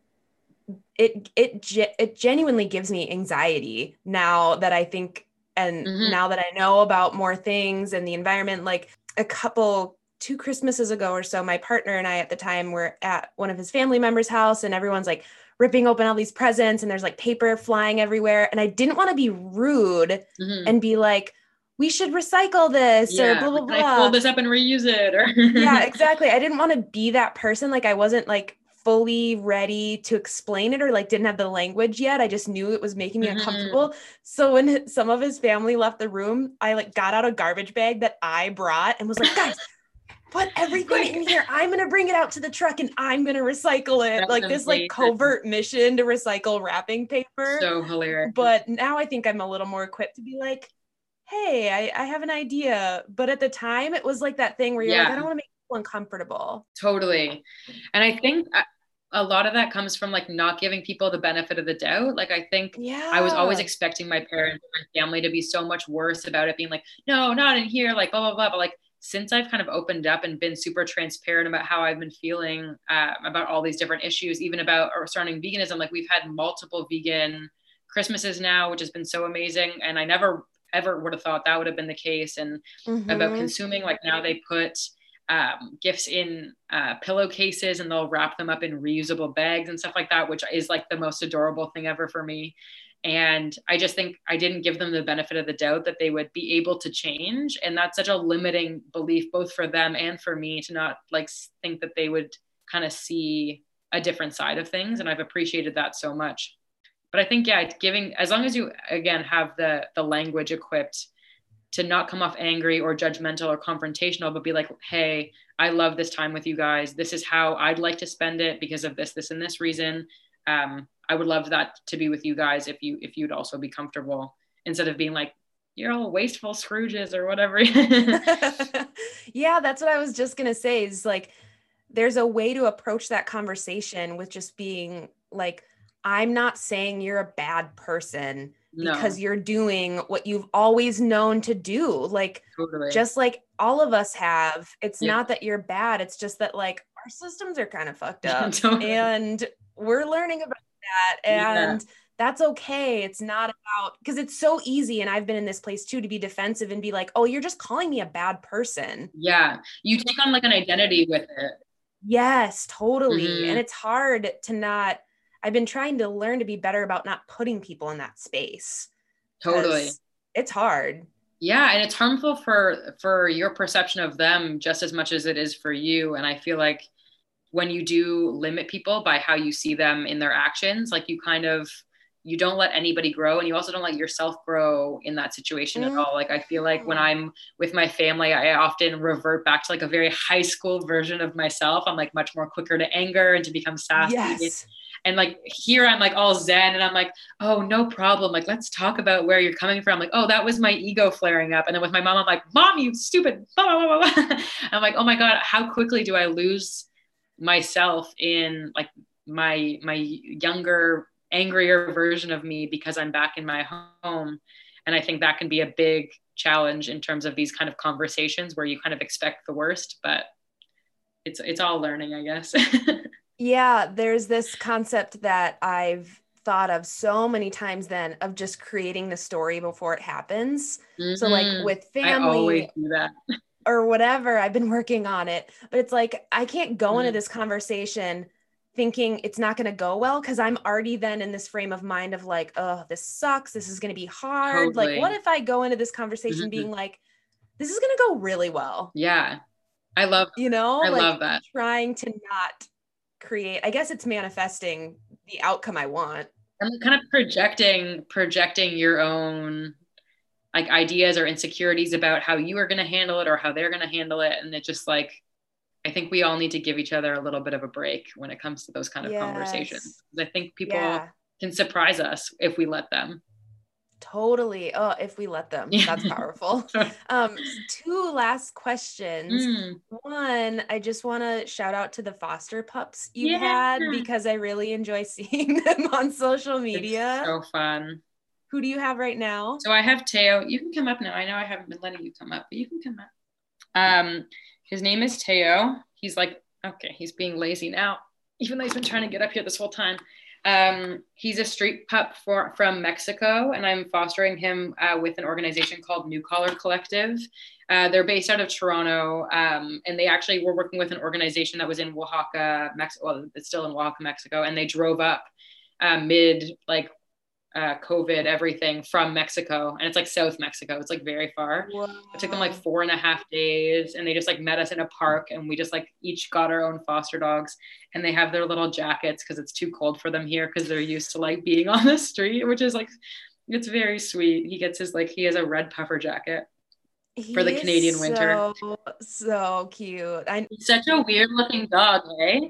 it it it genuinely gives me anxiety now that I think and mm-hmm. now that I know about more things and the environment like a couple two Christmases ago or so my partner and I at the time were at one of his family members house and everyone's like ripping open all these presents and there's like paper flying everywhere and I didn't want to be rude mm-hmm. and be like we should recycle this yeah, or blah blah blah. I fold this up and reuse it. Or yeah, exactly. I didn't want to be that person. Like I wasn't like fully ready to explain it or like didn't have the language yet. I just knew it was making me mm-hmm. uncomfortable. So when some of his family left the room, I like got out a garbage bag that I brought and was like, guys, put everything in here. I'm gonna bring it out to the truck and I'm gonna recycle it. That's like this like covert mission to recycle wrapping paper. So hilarious. But now I think I'm a little more equipped to be like, hey, I, I have an idea. But at the time it was like that thing where you're yeah. like, I don't want to make people uncomfortable. Totally. And I think uh, a lot of that comes from like not giving people the benefit of the doubt. Like I think yeah. I was always expecting my parents and my family to be so much worse about it being like, no, not in here, like blah blah blah. But like since I've kind of opened up and been super transparent about how I've been feeling uh, about all these different issues, even about or surrounding veganism, like we've had multiple vegan Christmases now, which has been so amazing. And I never ever would have thought that would have been the case. And mm-hmm. about consuming, like now they put um, gifts in uh, pillowcases and they'll wrap them up in reusable bags and stuff like that, which is like the most adorable thing ever for me. and i just think i didn't give them the benefit of the doubt that they would be able to change. And that's such a limiting belief both for them and for me to not like think that they would kind of see a different side of things. And i've appreciated that so much. But i think yeah giving as long as you again have the the language equipped to not come off angry or judgmental or confrontational but be like hey i love this time with you guys this is how i'd like to spend it because of this this and this reason um, I would love that to be with you guys if you if you'd also be comfortable instead of being like you're all wasteful Scrooges or whatever. yeah, that's what I was just gonna say. Is like there's a way to approach that conversation with just being like, I'm not saying you're a bad person no. because you're doing what you've always known to do. Like totally. just like all of us have. It's yeah. not that you're bad. It's just that like our systems are kind of fucked up. totally. And we're learning about that and yeah. that's okay it's not about because it's so easy and i've been in this place too to be defensive and be like oh you're just calling me a bad person yeah you take on like an identity with it yes totally mm-hmm. and it's hard to not i've been trying to learn to be better about not putting people in that space. Totally. It's hard. Yeah and it's harmful for for your perception of them just as much as it is for you. And i feel like when you do limit people by how you see them in their actions like you kind of you don't let anybody grow and you also don't let yourself grow in that situation mm-hmm. at all. Like i feel like when i'm with my family i often revert back to like a very high school version of myself. I'm like much more quicker to anger and to become sassy. Yes. And like here i'm like all zen and i'm like oh no problem. Like let's talk about where you're coming from. Like oh that was my ego flaring up. And then with my mom i'm like mom you stupid blah, blah, blah, i'm like oh my god how quickly do i lose myself in like my my younger angrier version of me because i'm back in my home? And i think that can be a big challenge in terms of these kind of conversations where you kind of expect the worst but it's it's all learning i guess yeah there's this concept that i've thought of so many times then of just creating the story before it happens mm-hmm. so like mm-hmm. with family or whatever. I've been working on it. But it's like I can't go mm. into this conversation thinking it's not going to go well because I'm already then in this frame of mind of like, oh, this sucks. This is going to be hard. Totally. Like, what if I go into this conversation mm-hmm. being like, this is going to go really well? Yeah. I love, you know, I like love that. Trying to not create, I guess it's manifesting the outcome I want. I'm kind of projecting, projecting your own like ideas or insecurities about how you are going to handle it or how they're going to handle it and it just like i think we all need to give each other a little bit of a break when it comes to those kind of yes. conversations i think people yeah. can surprise us if we let them totally oh if we let them yeah. that's powerful um two last questions mm. one i just want to shout out to the foster pups you yeah. had because i really enjoy seeing them on social media it's so fun who do you have right now? So I have Teo. You can come up now. I know I haven't been letting you come up, but you can come up. Um, his name is Teo. He's like, okay, he's being lazy now, even though he's been trying to get up here this whole time. Um, he's a street pup for, from Mexico, and I'm fostering him uh, with an organization called New Collar Collective. Uh, they're based out of Toronto, um, and they actually were working with an organization that was in Oaxaca, Mexico. Well, it's still in Oaxaca, Mexico, and they drove up uh, mid like uh, COVID everything from Mexico, and it's like South Mexico. It's like very far. Wow. It took them like four and a half days, and they just like met us in a park, and we just like each got our own foster dogs, and they have their little jackets because it's too cold for them here because they're used to like being on the street, which is like it's very sweet. He gets his like he has a red puffer jacket. He for the Canadian winter. So, so cute. I, He's such a weird looking dog, eh?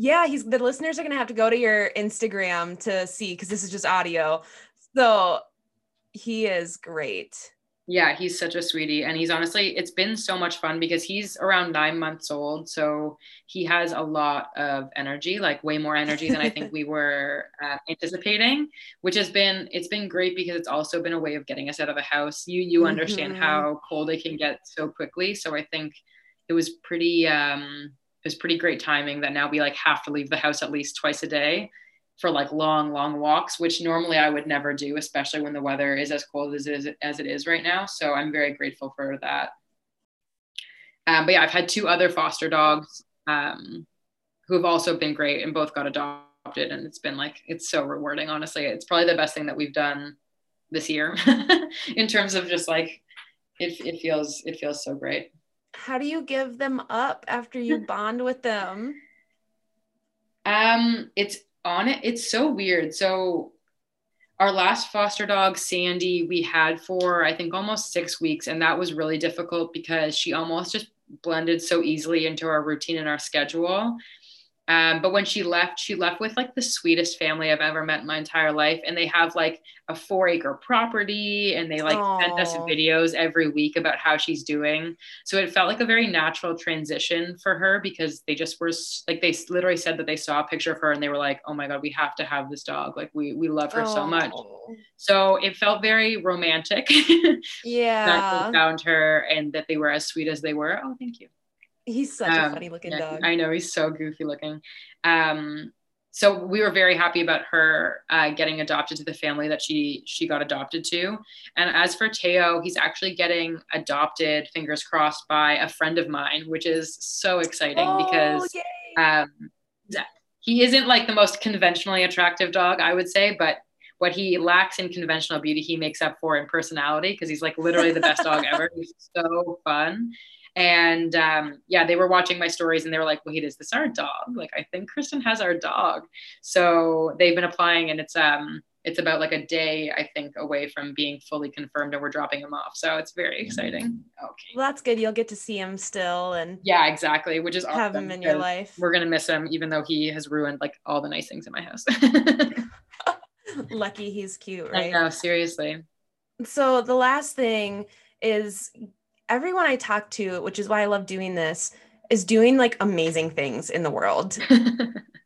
Yeah, he's the listeners are gonna have to go to your Instagram to see because this is just audio. So he is great. Yeah, he's such a sweetie. And he's honestly, it's been so much fun because he's around nine months old. So he has a lot of energy, like way more energy than I think we were uh, anticipating, which has been, it's been great because it's also been a way of getting us out of the house. You, you mm-hmm. understand how cold it can get so quickly. So I think it was pretty, um, was pretty great timing that now we like have to leave the house at least twice a day for like long long walks which normally i would never do especially when the weather is as cold as it is, as it is right now. So i'm very grateful for that. Um, but yeah i've had two other foster dogs um, who have also been great and both got adopted and it's been like it's so rewarding honestly. It's probably the best thing that we've done this year in terms of just like it, it feels it feels so great how do you give them up after you bond with them? Um it's on it it's so weird. So our last foster dog sandy we had for i think almost six weeks and that was really difficult because she almost just blended so easily into our routine and our schedule um, but when she left, she left with like the sweetest family I've ever met in my entire life. And they have like a four acre property and they like Aww. send us videos every week about how she's doing. So it felt like a very natural transition for her because they just were like, they literally said that they saw a picture of her and they were like, oh my God, we have to have this dog. Like we, we love her Aww. so much. So it felt very romantic. yeah. that they found her and that they were as sweet as they were. Oh, thank you. He's such um, a funny looking yeah, dog. I know he's so goofy looking. Um, so we were very happy about her uh, getting adopted to the family that she she got adopted to. And as for Teo, he's actually getting adopted, fingers crossed, by a friend of mine, which is so exciting oh, because um, he isn't like the most conventionally attractive dog, I would say, but what he lacks in conventional beauty, he makes up for in personality because he's like literally the best dog ever. He's so fun. And um, yeah, they were watching my stories and they were like, wait, is this our dog? Like, I think Kristen has our dog. So they've been applying and it's, um, it's about like a day, I think, away from being fully confirmed and we're dropping him off. So it's very exciting. Okay. Well, that's good. You'll get to see him still and yeah, exactly. Which is have awesome him in your life. We're going to miss him, even though he has ruined like all the nice things in my house. Lucky he's cute, right? I know, seriously. So the last thing is everyone I talk to, which is why I love doing this, is doing like amazing things in the world.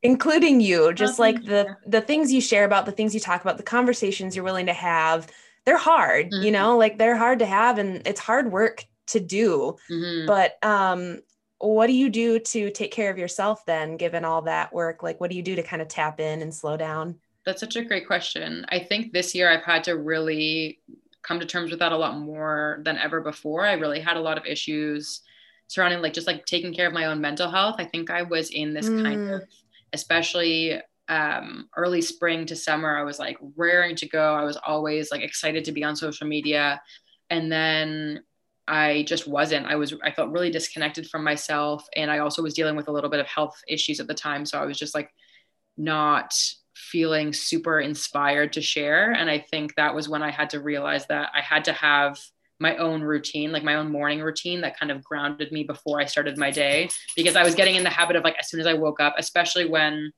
including you just oh, like the the things you share about the things you talk about the conversations you're willing to have they're hard mm-hmm. you know like they're hard to have and it's hard work to do mm-hmm. but um what do you do to take care of yourself then given all that work like what do you do to kind of tap in and slow down that's such a great question i think this year i've had to really come to terms with that a lot more than ever before. I really had a lot of issues surrounding like just like taking care of my own mental health. I think I was in this mm. kind of especially um, early spring to summer, I was like raring to go. I was always like excited to be on social media. And then I just wasn't. I was, I felt really disconnected from myself. And I also was dealing with a little bit of health issues at the time. So I was just like not feeling super inspired to share. And I think that was when I had to realize that I had to have my own routine, like my own morning routine that kind of grounded me before I started my day because I was getting in the habit of like as soon as I woke up, especially when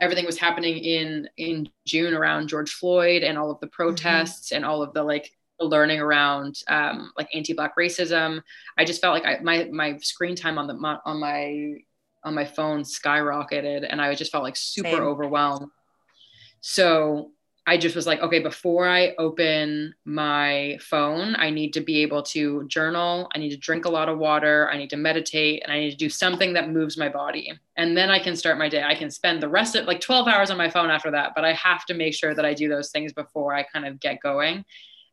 everything was happening in in June around George Floyd and all of the mm-hmm. protests mm-hmm. and all of the like the learning around um, like anti-black racism. I just felt like I, my my screen time on the on my on my phone skyrocketed and I just felt like super Same. overwhelmed. So I just was like, okay, before I open my phone, I need to be able to journal. I need to drink a lot of water. I need to meditate and I need to do something that moves my body. And then I can start my day. I can spend the rest of like 12 hours on my phone after that, but I have to make sure that I do those things before I kind of get going.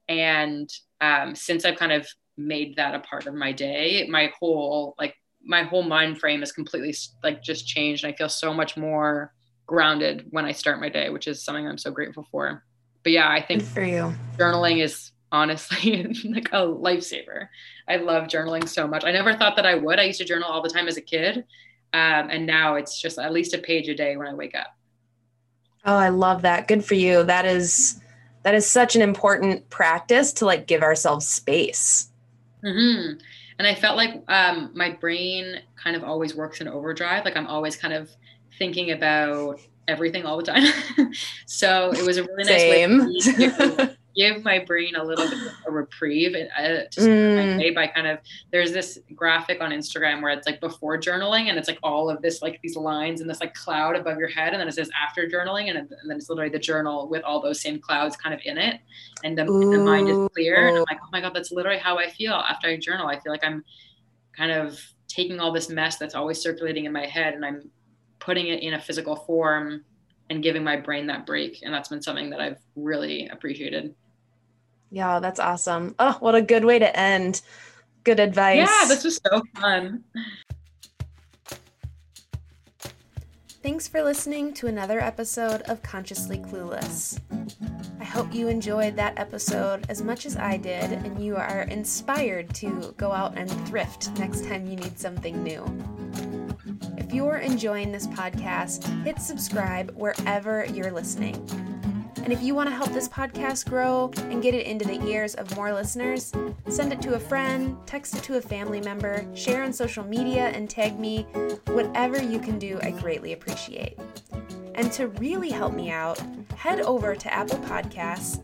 And um, since I've kind of made that a part of my day, my whole like my whole mind frame is completely like just changed and i feel so much more grounded when i start my day which is something i'm so grateful for. But yeah i think Good for you. journaling is honestly like a lifesaver. I love journaling so much. I never thought that i would. I used to journal all the time as a kid um, and now it's just at least a page a day when i wake up. Oh i love that. Good for you. That is that is such an important practice to like give ourselves space. Mm-hmm and I felt like um, my brain kind of always works in overdrive. Like I'm always kind of thinking about everything all the time. so it was a really nice Same. way give my brain a little bit of a reprieve and uh, to mm. my day by kind of there's this graphic on Instagram where it's like before journaling and it's like all of this like these lines and this like cloud above your head and then it says after journaling and, and then it's literally the journal with all those same clouds kind of in it and the, the mind is clear and I'm like oh my god that's literally how I feel after I journal I feel like I'm kind of taking all this mess that's always circulating in my head and I'm putting it in a physical form and giving my brain that break and that's been something that I've really appreciated. Yeah, that's awesome. Oh, what a good way to end. Good advice. Yeah, this was so fun. Thanks for listening to another episode of Consciously Clueless. I hope you enjoyed that episode as much as I did and you are inspired to go out and thrift next time you need something new. If you're enjoying this podcast, hit subscribe wherever you're listening. And if you want to help this podcast grow and get it into the ears of more listeners, send it to a friend, text it to a family member, share on social media, and tag me. Whatever you can do, I greatly appreciate. And to really help me out, head over to Apple Podcasts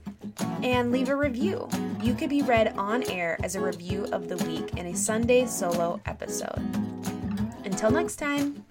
and leave a review. You could be read on air as a review of the week in a Sunday solo episode. Until next time.